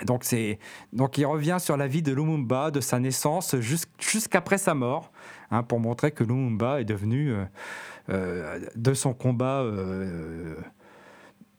Donc il revient sur la vie de Lumumba, de sa naissance jusqu'après sa mort. Hein, pour montrer que Lumumba est devenu, euh, euh, de son combat euh,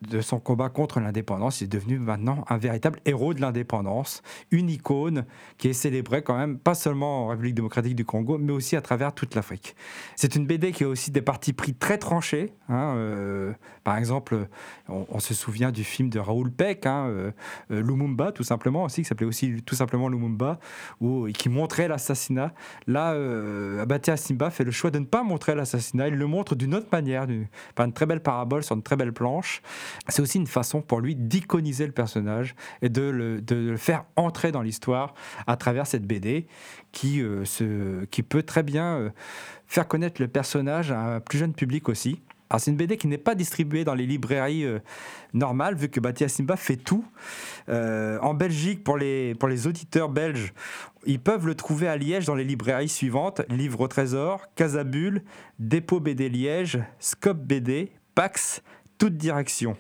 de son combat contre l'indépendance, il est devenu maintenant un véritable héros de l'indépendance, une icône qui est célébrée quand même, pas seulement en République démocratique du Congo, mais aussi à travers toute l'Afrique. C'est une BD qui a aussi des partis pris très tranchés. Hein, euh, par exemple, on, se souvient du film de Raoul Peck, hein, euh, euh, Lumumba, tout simplement, aussi, qui s'appelait aussi tout simplement Lumumba, où, qui montrait l'assassinat. Là, Abaté Simba fait le choix de ne pas montrer l'assassinat, il le montre d'une autre manière, par une très belle parabole sur une très belle planche. C'est aussi une façon pour lui d'iconiser le personnage et de le, faire entrer dans l'histoire à travers cette BD qui, euh, qui peut très bien euh, faire connaître le personnage à un plus jeune public aussi. Alors c'est une BD qui n'est pas distribuée dans les librairies euh, normales, vu que Batia Simba fait tout. en Belgique, pour les, pour les auditeurs belges, ils peuvent le trouver à Liège dans les librairies suivantes Livre au Trésor, Casabule, Dépôt BD Liège, Scope BD, Pax, toute direction.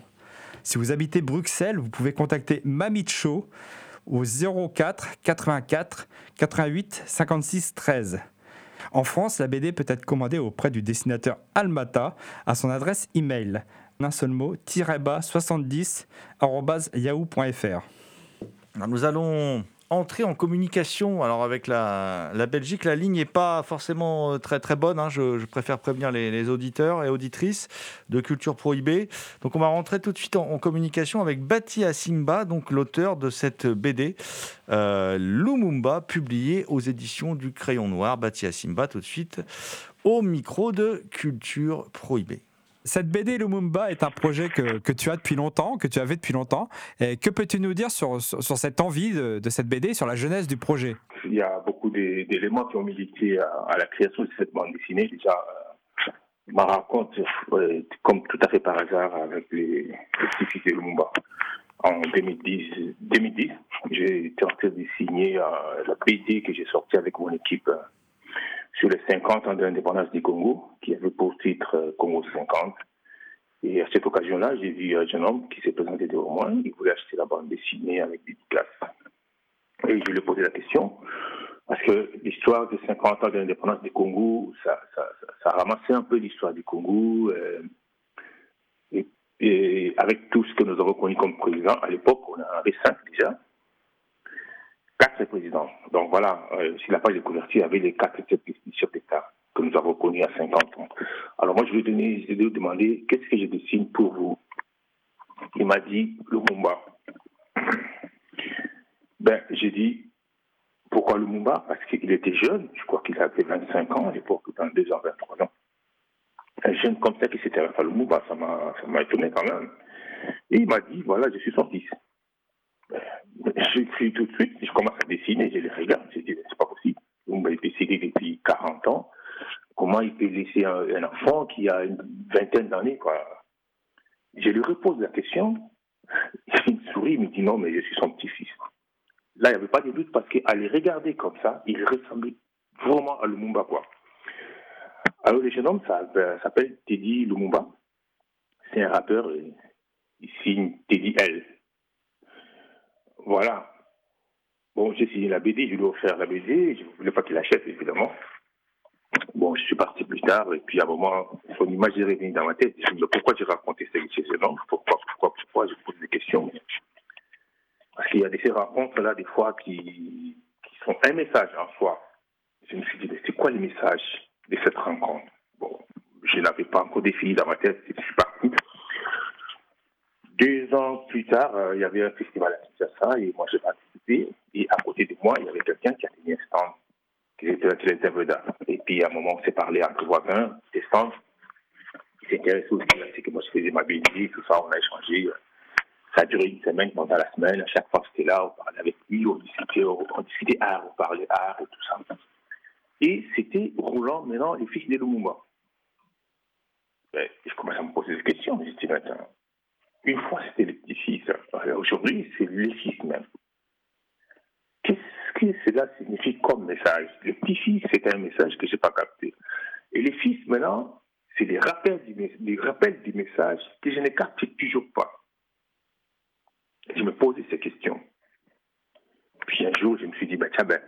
Si vous habitez Bruxelles, vous pouvez contacter Mamicho au 04 84 88 56 13. En France, la BD peut être commandée auprès du dessinateur Almata à son adresse email un seul mot, bas 70 yahoo.fr. Nous allons entrer en communication alors avec la, Belgique. La ligne n'est pas forcément euh, très très bonne. Hein. Je, préfère prévenir les, auditeurs et auditrices de Culture Prohibée. Donc on va rentrer tout de suite en, communication avec Bati Asimba, donc l'auteur de cette BD euh, Lumumba, publiée aux éditions du Crayon Noir. Bati Asimba, tout de suite au micro de Culture Prohibée. Cette BD Lumumba est un projet que, que, tu as depuis longtemps, que tu avais depuis longtemps. Que peux-tu nous dire sur, sur, cette envie de, de, cette BD, sur la jeunesse du projet? Il y a beaucoup d'éléments qui ont milité à, la création de cette bande dessinée. Déjà, euh, ma rencontre, comme tout à fait par hasard, avec les, les petits de Lumumba. En 2010, 2010 j'ai train de signer euh, la BD que j'ai sortie avec mon équipe. Sur les 50 ans de l'indépendance du Congo, qui avait pour titre euh, Congo 50. Et à cette occasion-là, j'ai vu un jeune homme qui s'est présenté devant moi. Il voulait acheter la bande dessinée avec des classes. Et je lui ai posé la question, parce que l'histoire des 50 ans de l'indépendance du Congo, ça, ça, ça, ramassait un peu l'histoire du Congo. euh, et, avec tout ce que nous avons connu comme président, à l'époque, on en avait cinq déjà. Quatre présidents. Donc voilà, euh, sur la page de couverture, avait les quatre chefs d'État que nous avons connus à 50 ans. Alors moi, je lui ai, je demandé, qu'est-ce que je dessine pour vous? Il m'a dit, Lumumba. Ben, j'ai dit, pourquoi Lumumba Parce qu'il était jeune, je crois qu'il avait 25 ans à l'époque, dans 2 ans, 23 ans. Un jeune comme ça qui s'était à Lumumba, ça m'a ça m'a étonné quand même. Et il m'a dit, voilà, je suis son fils. J'écris tout de suite, je commence à dessiner, je les regarde, je dis, c'est pas possible. Lumumba est décédé depuis 40 ans. Comment il peut laisser un, enfant qui a une vingtaine d'années, quoi? Je lui repose la question, il sourit, il me dit non, mais je suis son petit-fils. Là, il n'y avait pas de doute parce qu'à les regarder comme ça, il ressemblait vraiment à Lumumba, quoi. Alors, le jeune homme euh, s'appelle Teddy Lumumba. C'est un rappeur, il signe Teddy L. Voilà. Bon, j'ai signé la BD, je lui ai offert la BD, je ne voulais pas qu'il l'achète, évidemment. Bon, je suis parti plus tard, et puis à un moment, son image est revenue dans ma tête. Je me dis, pourquoi j'ai raconté ça chez ce homme Pourquoi, pourquoi, pourquoi Je pose des questions? Parce qu'il y a des ces rencontres-là, des fois, qui, sont un message en soi. Je me suis dit, c'est quoi le message de cette rencontre? Bon, je n'avais pas encore défini dans ma tête, je suis parti. Deux ans plus tard, euh, il y avait un festival à Kinshasa et moi j'ai participé. Et à côté de moi, il y avait quelqu'un qui a tenu un stand, qui était qui était vedette. Et puis à un moment, on s'est parlé entre voisins, des stands. Il s'intéressait aussi à ce que moi je faisais ma BD, tout ça, on a échangé. Ça a duré une semaine pendant la semaine. À chaque fois que j'étais là, on parlait avec lui, on discutait, on, discutait art, on parlait art et tout ça. Et c'était Roland, maintenant, le fils de Lumumba. Ben, je commence à me poser des questions. Je dis, attends, une fois c'était le petit-fils, alors aujourd'hui c'est le fils cela signifie comme message Le petit-fils, c'est un message que je n'ai pas capté. Et les fils, maintenant, c'est les rappels du, message que je ne capte toujours pas. Je me posais ces questions. Puis un jour, je me suis dit, bah, tiens, ben,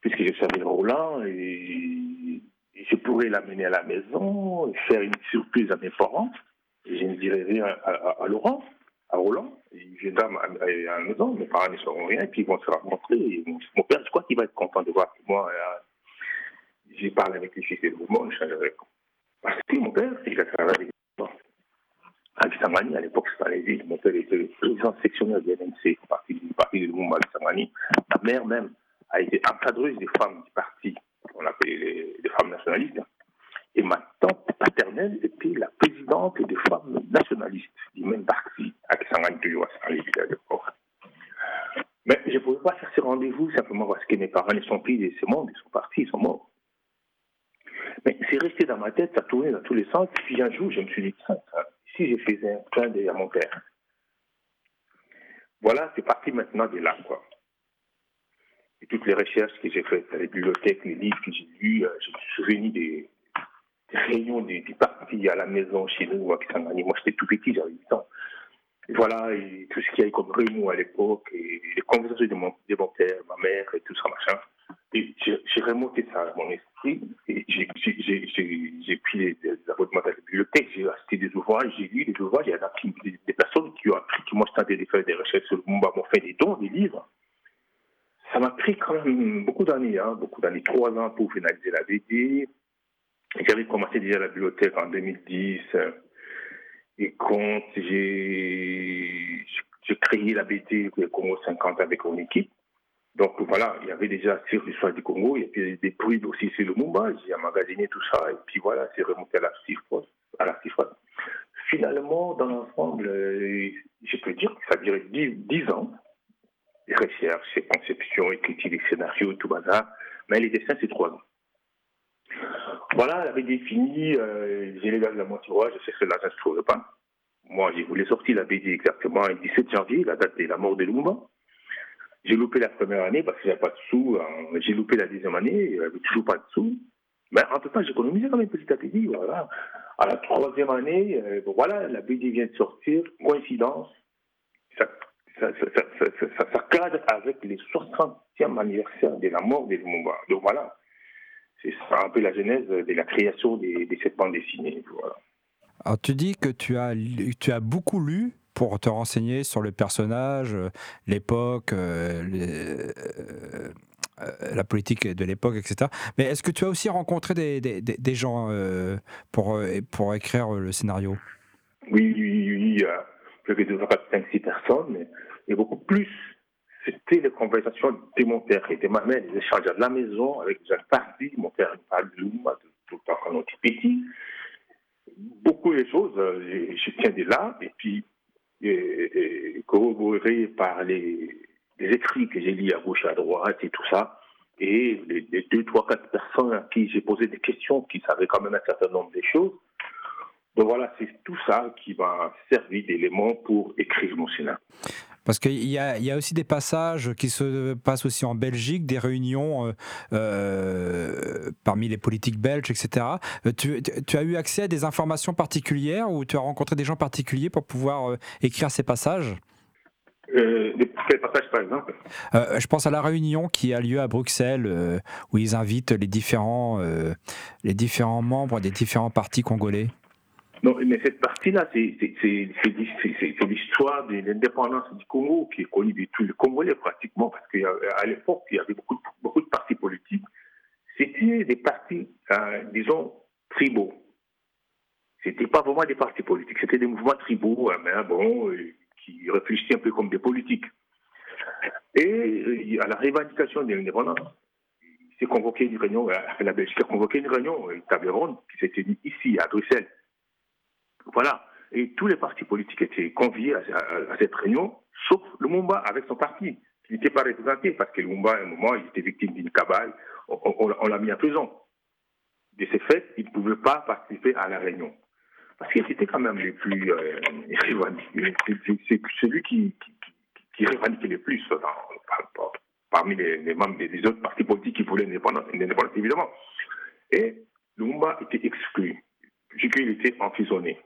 puisque je savais Roland, et, je pourrais l'amener à la maison, et faire une surprise à mes parents, et je ne dirai rien à, à- à Laurent, à Roland. Il viendra à, à- maison, mes parents ne sauront rien, et puis ils vont se rencontrer. Mon, père, je crois qu'il va être content de voir que moi, euh, j'ai parlé avec les fils de mouvement, je change avec. Parce que mon père, il a travaillé à Kisangani, à l'époque, c'était les villes. Mon père était le président sectionnel de l'NC, parti du parti de Lumumba à Kisangani. Ma mère même a été encadreuse des femmes du parti, on appelait les femmes nationalistes. Et ma tante paternelle était la présidente des femmes nationalistes du même parti, à les villes à l'époque. Mais je ne pouvais pas faire ce rendez-vous simplement parce que mes parents ne sont plus de ce monde, ils sont partis, ils sont morts. Mais c'est resté dans ma tête, ça tournait dans tous les sens. Puis un jour, je me suis dit, si je faisais un clin à mon père. Voilà, c'est parti maintenant de là, quoi. Et toutes les recherches que j'ai faites, les bibliothèques, les livres que j'ai lus, euh, je me suis souvenu des réunions des, du parti à la maison chez nous à Kisangani. Moi, j'étais tout petit, j'avais 8 ans. Voilà, et tout ce qu'il y a eu comme réunion à l'époque, et les conversations de mon, père, ma mère, et tout ça, machin. J'ai remonté ça à mon esprit, et j'ai- pris abonnements à la bibliothèque, j'ai acheté des ouvrages, j'ai lu des ouvrages, il y a des, des personnes qui ont appris, qui m'ont tenté de faire des recherches sur m'ont fait des dons, des livres. Ça m'a pris quand même beaucoup d'années, hein, beaucoup d'années, trois ans pour finaliser la BD. J'avais commencé déjà la bibliothèque en 2010. euh, Et quand j'ai créé la BD Congo 50 avec mon équipe, donc voilà, il y avait déjà sur l'histoire du Congo, il y avait des bruits aussi sur le Mumba, j'ai emmagasiné tout ça, et puis voilà, c'est remonté à la. Finalement, dans l'ensemble, euh, je peux dire que ça a duré 10, 10 ans, les recherches, les conceptions, écriture des scénarios, tout bazar, mais les dessins, c'est 3 ans. Voilà, elle avait défini, euh, j'ai les gars de la Montirois, je sais que l'argent ne se trouve pas. Moi, j'ai voulu sortir la BD exactement le 17 janvier, la date de la mort de Lumumba. J'ai loupé la première année parce que j'avais pas de sous. hein. J'ai loupé la deuxième année, avait toujours pas de sous. Mais entre-temps, j'économisais quand même petit à petit. Voilà. À la troisième année, euh, voilà, la BD vient de sortir. Coïncidence, ça, ça, ça, ça, ça- ça- ça cadre avec les 60e anniversaire de la mort de Lumumba. Donc voilà, c'est ça un peu la genèse de la création de, de cette bande dessinée. Voilà. Alors tu dis que tu as, tu as beaucoup lu pour te renseigner sur le personnage, euh, l'époque, euh, euh, la politique de l'époque, etc. Mais est-ce que tu as aussi rencontré des, des- des- des gens euh, pour, pour écrire le scénario? Oui, oui, oui, je vais devoir pas 5-6 personnes, mais, mais beaucoup plus. C'était les conversations de mon père et de ma mère, les échanges à la maison avec les jeunes partis. Mon père parle de Lumumba tout, le temps quand on petit. Beaucoup de choses, euh, je, tiens de là, et puis corroboré par les, écrits que j'ai lus à gauche et à droite et tout ça, et les, les deux, trois, quatre personnes à qui j'ai posé des questions qui savaient quand même un certain nombre de choses. Donc voilà, c'est tout ça qui m'a servi d'élément pour écrire mon scénario. Parce qu'il y a, il y a aussi des passages qui se passent aussi en Belgique, des réunions euh, euh, parmi les politiques belges, etc. Euh, Tu, tu as eu accès à des informations particulières ou tu as rencontré des gens particuliers pour pouvoir écrire ces passages? Euh, les- quel passage, par exemple Euh, je pense à la réunion qui a lieu à Bruxelles, euh, où ils invitent les différents, les différents membres des différents partis congolais. Non, mais cette partie-là, c'est c'est- c'est- c'est l'hi- c'est- c'est- c'est l'histoire de l'indépendance du Congo qui est connue de tous les Congolais pratiquement, parce qu'à l'époque, il y avait beaucoup de, beaucoup de partis politiques. C'était des partis, euh, disons, tribaux. C'était pas vraiment des partis politiques, c'était des mouvements tribaux, euh, mais bon, euh, qui réfléchissaient un peu comme des politiques. Et euh, à la revendication de l'indépendance, il s'est convoqué une réunion, la Belgique a convoqué une réunion, une qui s'est tenue ici, à Bruxelles. Voilà. Et tous les partis politiques étaient conviés à, cette réunion, sauf Lumumba avec son parti, qui n'était pas représenté, parce que Lumumba, à un moment, il était victime d'une cabale, on, l'a mis en prison. De ce fait, il ne pouvait pas participer à la réunion. Parce que c'était quand même le plus euh. C'est- celui qui, revendiquait le plus parmi les, membres des, autres partis politiques qui voulaient l'indépendance, évidemment. Et Lumumba était exclu, vu qu'il était emprisonné.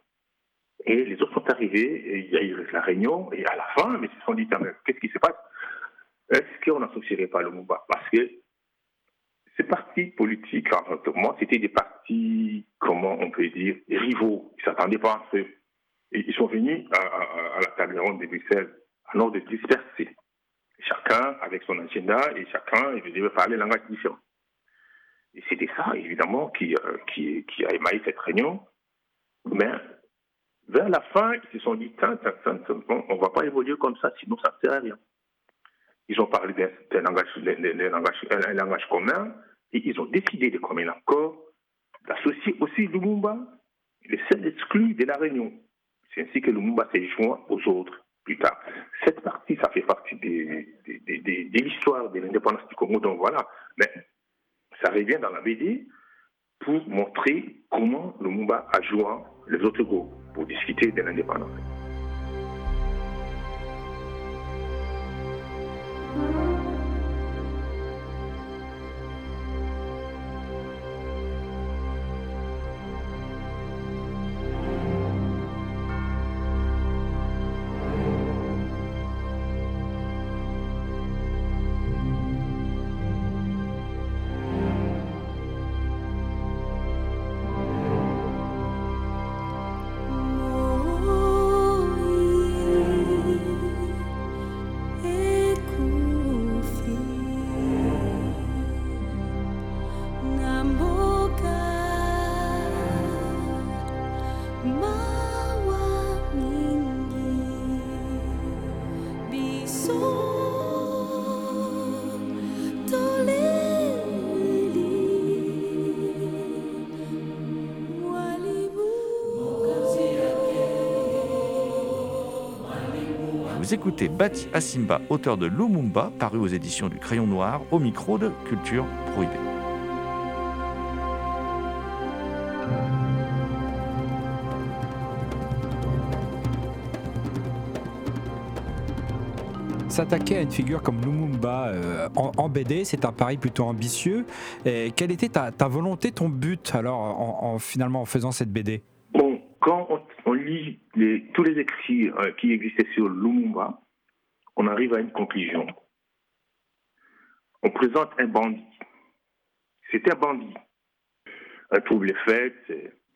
Et les autres sont arrivés, il y a eu la réunion, et à la fin, mais ils se sont dit quand même, qu'est-ce qui se passe? Est-ce qu'on n'associerait pas Lumumba Parce que ces partis politiques, en moi, c'était des partis, comment on peut dire, rivaux. Ils ne s'attendaient pas à. Et ils sont venus à, la table ronde de Bruxelles, alors de disperser. Chacun avec son agenda, et chacun, il devait parler langage différent. Et c'était ça, évidemment, qui, euh, qui a émaillé cette réunion. Mais vers la fin, ils se sont dit, on ne va pas évoluer comme ça, sinon ça ne sert à rien. Ils ont parlé d'un langage, langage- un, un langage commun, et ils ont décidé de commun accord d'associer aussi Lumumba, le seul exclu de la réunion. C'est ainsi que Lumumba s'est joint aux autres plus tard. Cette partie, ça fait partie de l'histoire de l'indépendance du Congo, donc voilà. Mais ça revient dans la BD pour montrer comment Lumumba a joint les autres groupes pour discuter de l'indépendance. Écoutez Bati Asimba, auteur de Lumumba, paru aux éditions du Crayon Noir, au micro de Culture Prohibée. s'attaquer à une figure comme Lumumba euh, en, en BD, c'est un pari plutôt ambitieux. Et quelle était ta, ta volonté, ton but alors en, en- finalement en faisant cette BD Bon, quand on, tous les écrits euh, qui existaient sur Lumumba, on arrive à une conclusion. On présente un bandit. C'est un bandit. Un trouble fait,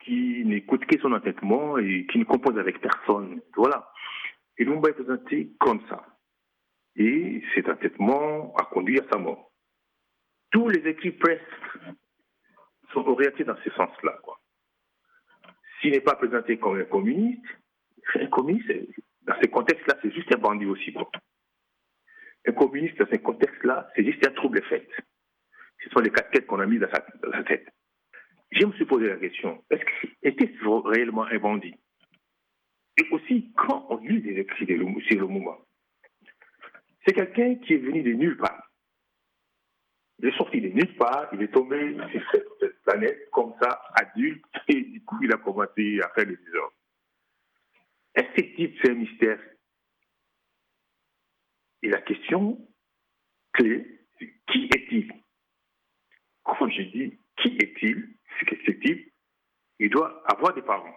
qui n'écoute que son entêtement et qui ne compose avec personne. Voilà. Et Lumumba est présenté comme ça. Et cet entêtement a conduit à sa mort. Tous les écrits presque sont orientés dans ce sens-là. S'il n'est pas présenté comme un communiste, un communiste, dans ce contexte-là, c'est juste un bandit aussi. Un communiste, dans ce contexte-là, c'est juste un trouble fait. Ce sont les casquettes qu'on a mises dans sa, tête. Je me suis posé la question, est-ce que était-ce réellement un bandit? Et aussi, quand on lit des écrits sur Lumumba, c'est quelqu'un qui est venu de nulle part. Il est sorti de nulle part, il est tombé sur cette, planète comme ça, adulte, et du coup, il a commencé à faire des hommes. Est-ce que type, c'est un mystère? Et la question clé, c'est qui est-il? Quand je dis qui est-il, c'est que ce type, il doit avoir des parents.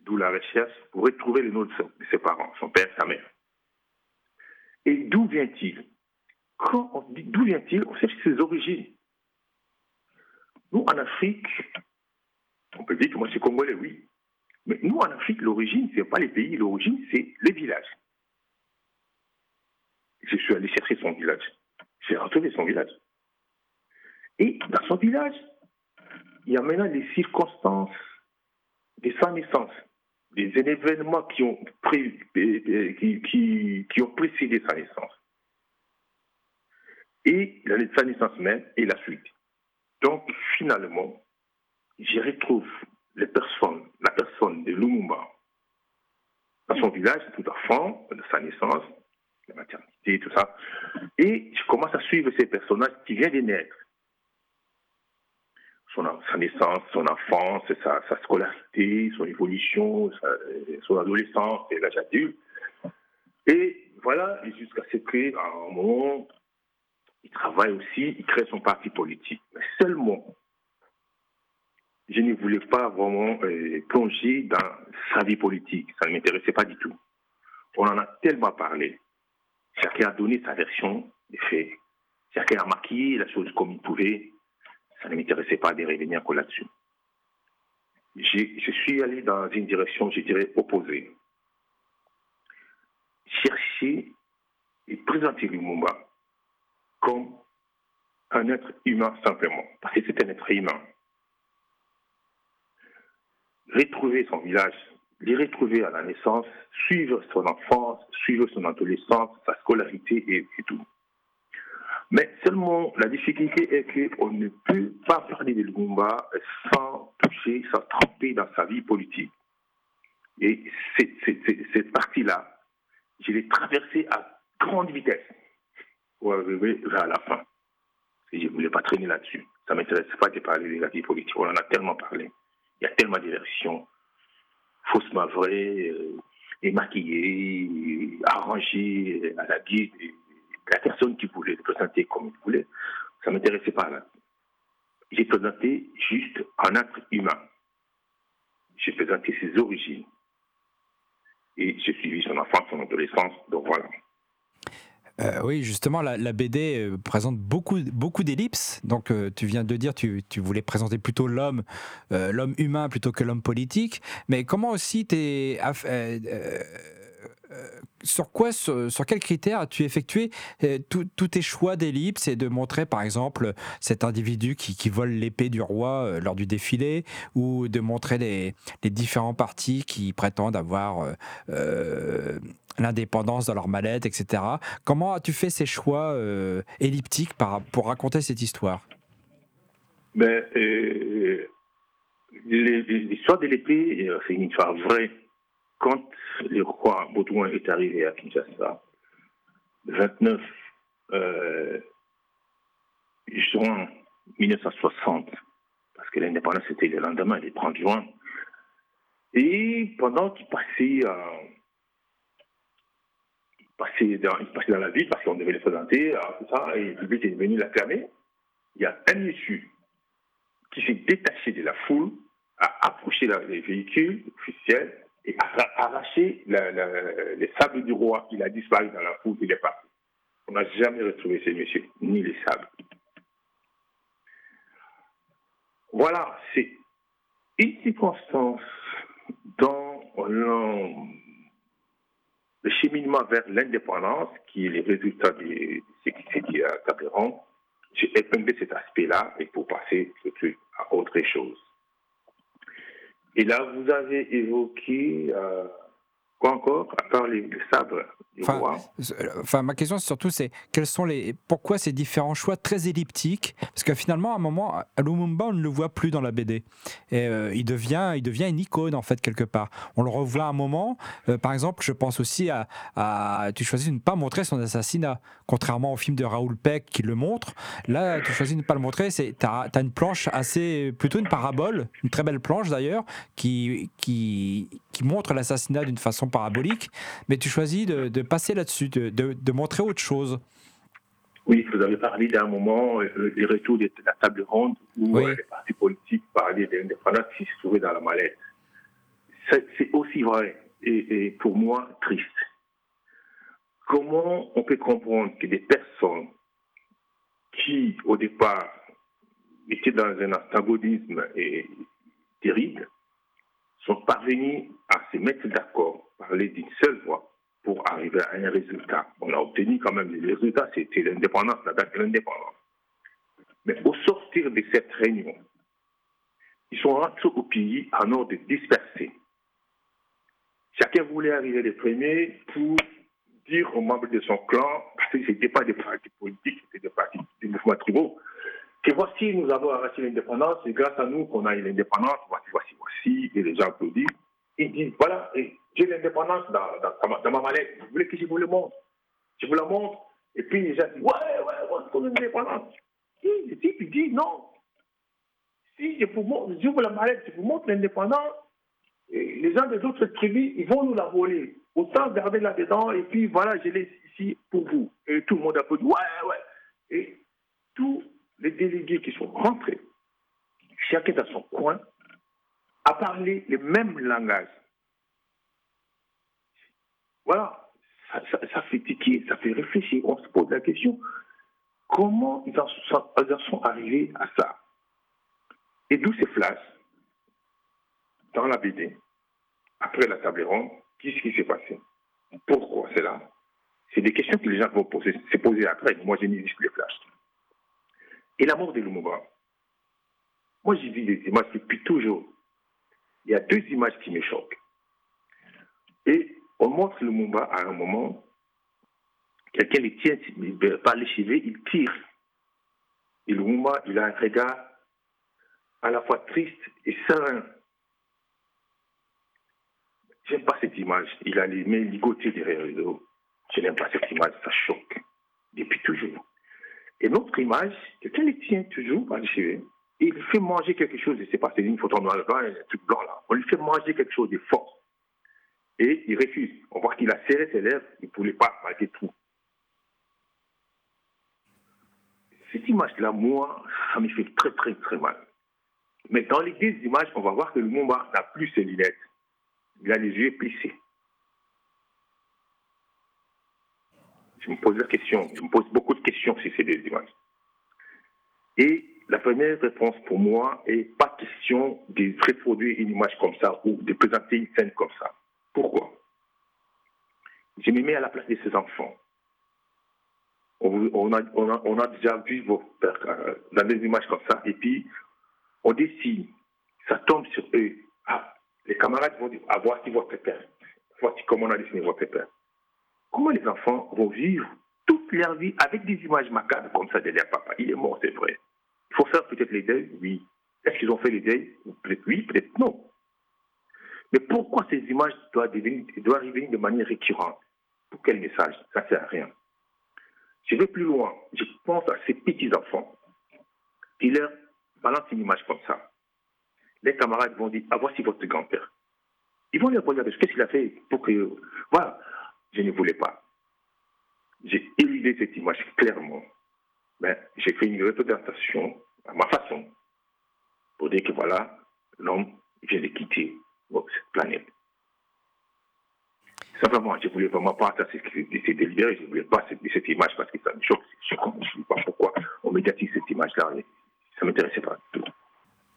D'où la recherche pour retrouver le nom de son- de ses parents, son père, sa mère. Et d'où vient-il? Quand on dit d'où vient-il, on cherche ses origines. Nous, en Afrique, on peut dire que moi, je suis congolais, oui. Mais nous, en Afrique, l'origine, ce n'est pas les pays, l'origine, c'est les villages. Je suis allé chercher son village. J'ai retrouvé son village. Et dans son village, il y a maintenant des circonstances de sa naissance, des événements euh, euh, qui ont précédé sa naissance. Et la- sa naissance même et la suite. Donc, finalement, j'y retrouve les personnes, la personne de Lumumba dans son village, tout enfant, de sa naissance, la maternité, tout ça. Et je commence à suivre ces personnages qui viennent de naître. Son, sa naissance, son enfance, sa, sa scolarité, son évolution, sa- son adolescence et l'âge adulte. Et voilà, jusqu'à ce qu'à un moment, il travaille aussi, il crée son parti politique. Mais seulement, je ne voulais pas vraiment euh, plonger dans sa vie politique. Ça ne m'intéressait pas du tout. On en a tellement parlé. Chacun a donné sa version des faits. Chacun a maquillé la chose comme il pouvait. Ça ne m'intéressait pas de revenir encore là-dessus. Je suis allé dans une direction, je dirais, opposée. Chercher et présenter Lumumba comme un être humain simplement, parce que c'est un être humain. Retrouver son village, les retrouver à la naissance, suivre son enfance, suivre son adolescence, sa scolarité et, tout. Mais seulement la difficulté est qu'on ne peut pas parler de Lumumba sans toucher, sans tremper dans sa vie politique. Et cette partie-là, je l'ai traversée à grande vitesse pour arriver vers la fin. Je ne voulais pas traîner là-dessus. Ça ne m'intéresse pas de parler de la vie politique. On en a tellement parlé. Il y a tellement de versions faussement vraies, euh, et maquillées, arrangées à la guise la personne qui voulait le présenter comme il voulait. Ça ne m'intéressait pas là. J'ai présenté juste un être humain. J'ai présenté ses origines. Et j'ai suivi son enfance, son adolescence. Donc voilà. Euh, oui, justement, la, BD euh, présente beaucoup, beaucoup d'ellipses. Donc, euh, tu viens de dire, tu, tu voulais présenter plutôt l'homme, l'homme humain plutôt que l'homme politique. Mais comment aussi t'es, euh, sur quoi, sur, sur quels critères as-tu effectué euh, tous tes choix d'ellipses et de montrer, par exemple, cet individu qui, vole l'épée du roi euh, lors du défilé, ou de montrer les, différents partis qui prétendent avoir l'indépendance dans leur mallette, etc. Comment as-tu fait ces choix elliptiques pour raconter cette histoire? Les- l'histoire de l'épée, c'est une histoire vraie. Quand le roi Baudouin est arrivé à Kinshasa, le 29 euh, juin 1960, parce que l'indépendance c'était le lendemain, le 30 juin, et pendant qu'il passait, passaient dans, la ville parce qu'on devait les présenter, tout ça, et le public est venu l'acclamer. Il y a un monsieur qui s'est détaché de la foule, a approché les véhicules officiels et a arraché les sables du roi. Il a disparu dans la foule, il est parti. On n'a jamais retrouvé ce monsieur, ni les sables. Voilà, c'est une circonstance dans le, le cheminement vers l'indépendance, qui est le résultat de ce qui s'est dit à Tableron. J'ai épinglé cet aspect-là et pour passer ce truc à autre chose. Et là, vous avez évoqué euh, quoi encore, à part les, les sabres du Enfin, roi. Euh, Enfin, ma question surtout, c'est quels sont les, pourquoi ces différents choix très elliptiques? Parce que finalement, à un moment, Lumumba, on ne le voit plus dans la BD. Et euh, il devient, il devient une icône en fait quelque part. On le revoit à un moment. euh, par exemple, je pense aussi à, à- tu choisis de ne pas montrer son assassinat, contrairement au film de Raoul Peck qui le montre. Là, tu choisis de ne pas le montrer. C'est, t'as, as une planche assez, plutôt une parabole, une très belle planche d'ailleurs, qui, qui, qui montre l'assassinat d'une façon parabolique. Mais tu choisis de, de passer là-dessus, de, de- de montrer autre chose. Oui, vous avez parlé d'un moment, euh, des retours de la table ronde où Oui. euh, les partis politiques parlaient de l'indépendance qui se trouvaient dans la mallette. C'est aussi vrai et, et pour moi triste. Comment on peut comprendre que des personnes qui, au départ, étaient dans un antagonisme et terrible, sont parvenues à se mettre d'accord, parler d'une seule voix pour arriver à un résultat. On a obtenu quand même le résultat, c'était l'indépendance, la date de l'indépendance. Mais au sortir de cette réunion, ils sont rentrés au pays en ordre dispersé. Chacun voulait arriver les premiers pour dire aux membres de son clan, parce que ce n'était pas des partis politiques, c'était des partis des mouvements tribaux, que voici, nous avons arraché l'indépendance, c'est grâce à nous qu'on a eu l'indépendance, voici, voici, voici, et les gens applaudissent. Ils disent, voilà, et j'ai l'indépendance dans, ma- mallette, vous voulez que je vous le montre? Je vous la montre, et puis les gens disent, ouais, ouais, ouais, c'est l'indépendance. Si, type, il dit, non, si je vous montre, j'ouvre la mallette, je vous montre l'indépendance, les gens des autres tribus, ils vont nous la voler. Autant garder là-dedans, et puis voilà, je l'ai ici pour vous. Et tout le monde applaudit, ouais, ouais. Et tous les délégués qui sont rentrés, chacun dans son coin, a parlé le même langage. Voilà, ça, fait tiquer, ça fait réfléchir. On se pose la question, comment ils en sont, arrivés à ça? Et d'où ces flashs dans la BD, après la table ronde, qu'est-ce qui s'est passé? Pourquoi c'est là? C'est des questions que les gens vont poser, se poser après. Moi, j'ai mis juste les flashs. Et la mort de Lumumba. Moi, j'ai vu des images depuis toujours. Il y a deux images qui me choquent. Et on montre Lumumba à un moment, quelqu'un le tient par les cheveux, il tire. Et Lumumba, il a un regard à la fois triste et serein. J'aime pas cette image. Il a les mains ligotées derrière le dos. Je n'aime pas cette image, ça choque. Depuis toujours. Et notre image, quelqu'un le tient toujours par les cheveux et il fait manger quelque chose, je ne sais pas, c'est une photo noire un truc blanc là. On lui fait manger quelque chose de fort. Et il refuse. On voit qu'il a serré ses lèvres, il ne voulait pas malgré tout. Cette image-là, moi, ça me fait très très très mal. Mais dans les deux images, on va voir que le Mumba n'a plus ses lunettes. Il a les yeux plissés. Je me pose la question, je me pose beaucoup de questions sur ces deux images. Et la première réponse pour moi est pas question de reproduire une image comme ça ou de présenter une scène comme ça. Je me mets à la place de ces enfants. On, a, déjà vu vos euh, dans des images comme ça, et puis on décide, ça tombe sur eux. Ah, les camarades vont dire, ah, voici votre père. Voici comment on a dessiné votre père. Comment les enfants vont vivre toute leur vie avec des images macabres comme ça de leur papa? Il est mort, c'est vrai. Il faut faire peut-être les deuils, oui. Est-ce qu'ils ont fait les deuils? Oui, peut-être non. Mais pourquoi ces images doivent, devenir, doivent revenir de manière récurrente? Pour quel message Ça ne sert à rien. Je vais plus loin. Je pense à ces petits-enfants. Ils leur balancent une image comme ça. Les camarades vont dire Ah, voici votre grand-père. Ils vont leur poser Qu'est-ce qu'il a fait pour que. Voilà, je ne voulais pas. j'ai éludé cette image clairement. Ben, j'ai fait une représentation à ma façon pour dire que voilà, l'homme vient de quitter cette planète. Simplement, je ne voulais vraiment pas, ça c'est délibéré, je ne voulais pas cette, cette, image parce que ça me choque. Je ne sais pas pourquoi on médiatise cette image-là. Ça ne m'intéressait pas du tout.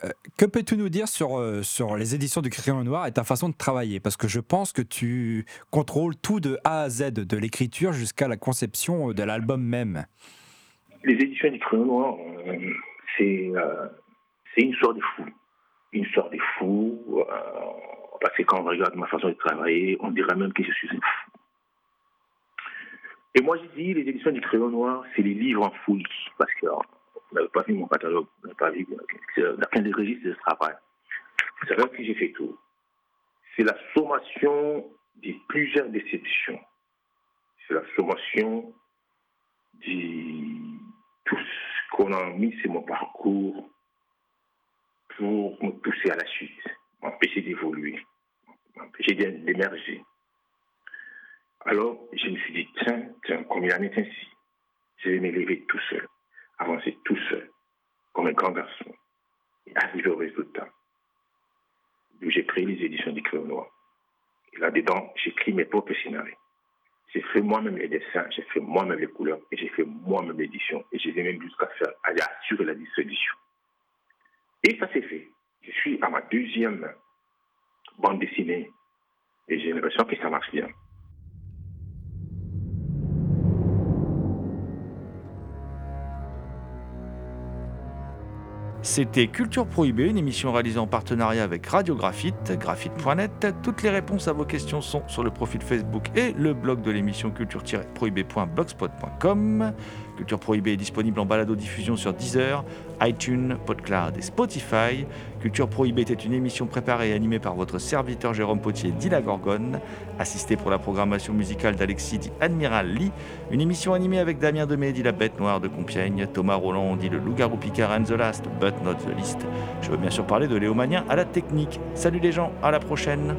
Euh, que peux-tu nous dire sur, euh, sur les éditions du Crayon Noir et ta façon de travailler? Parce que je pense que tu contrôles tout de A à Z, de l'écriture jusqu'à la conception de l'album même. Les éditions du Crayon Noir, euh, c'est une sorte de fou. Une sorte de fou. Parce que quand on regarde ma façon de travailler, on dirait même que je suis un fou. Et moi, je dis, les éditions du Crayon Noir, c'est les livres en fouille. Parce que vous n'avez pas vu mon catalogue, vous n'avez pas vu dans quel registre je travaille. C'est vrai que j'ai fait tout. C'est la sommation de plusieurs déceptions. C'est la sommation de tout ce qu'on a mis sur mon parcours pour me pousser à la suite, m'empêcher d'évoluer, m'empêcher d'émerger. Alors, je me suis dit, tiens, tiens, comme il en est ainsi, je vais m'élever tout seul avancer tout seul, comme un grand garçon, et arriver au résultat. J'ai pris les éditions du Crayon Noir. Et là-dedans, j'écris mes propres scénarios. J'ai fait moi-même les dessins, j'ai fait moi-même les couleurs, et j'ai fait moi-même l'édition. Et j'ai même jusqu'à faire, à assurer la distribution. Et ça s'est fait. Je suis à ma deuxième bande dessinée, et j'ai l'impression que ça marche bien. C'était Culture Prohibée, une émission réalisée en partenariat avec Radio Graphite, graphite.net. Toutes les réponses à vos questions sont sur le profil Facebook et le blog de l'émission culture-prohibée.blogspot.com. Culture Prohibée est disponible en balado-diffusion sur Deezer, iTunes, PodCloud et Spotify. Culture Prohibée était une émission préparée et animée par votre serviteur Jérôme Potier dit la Gorgone, assisté pour la programmation musicale d'Alexis dit Admiral Lee, une émission animée avec Damien Demé dit la Bête Noire de Compiègne, Thomas Roland dit le Loup-garou Picard and the Last, but not the least. Je veux bien sûr parler de Léomanien à la technique. Salut les gens, à la prochaine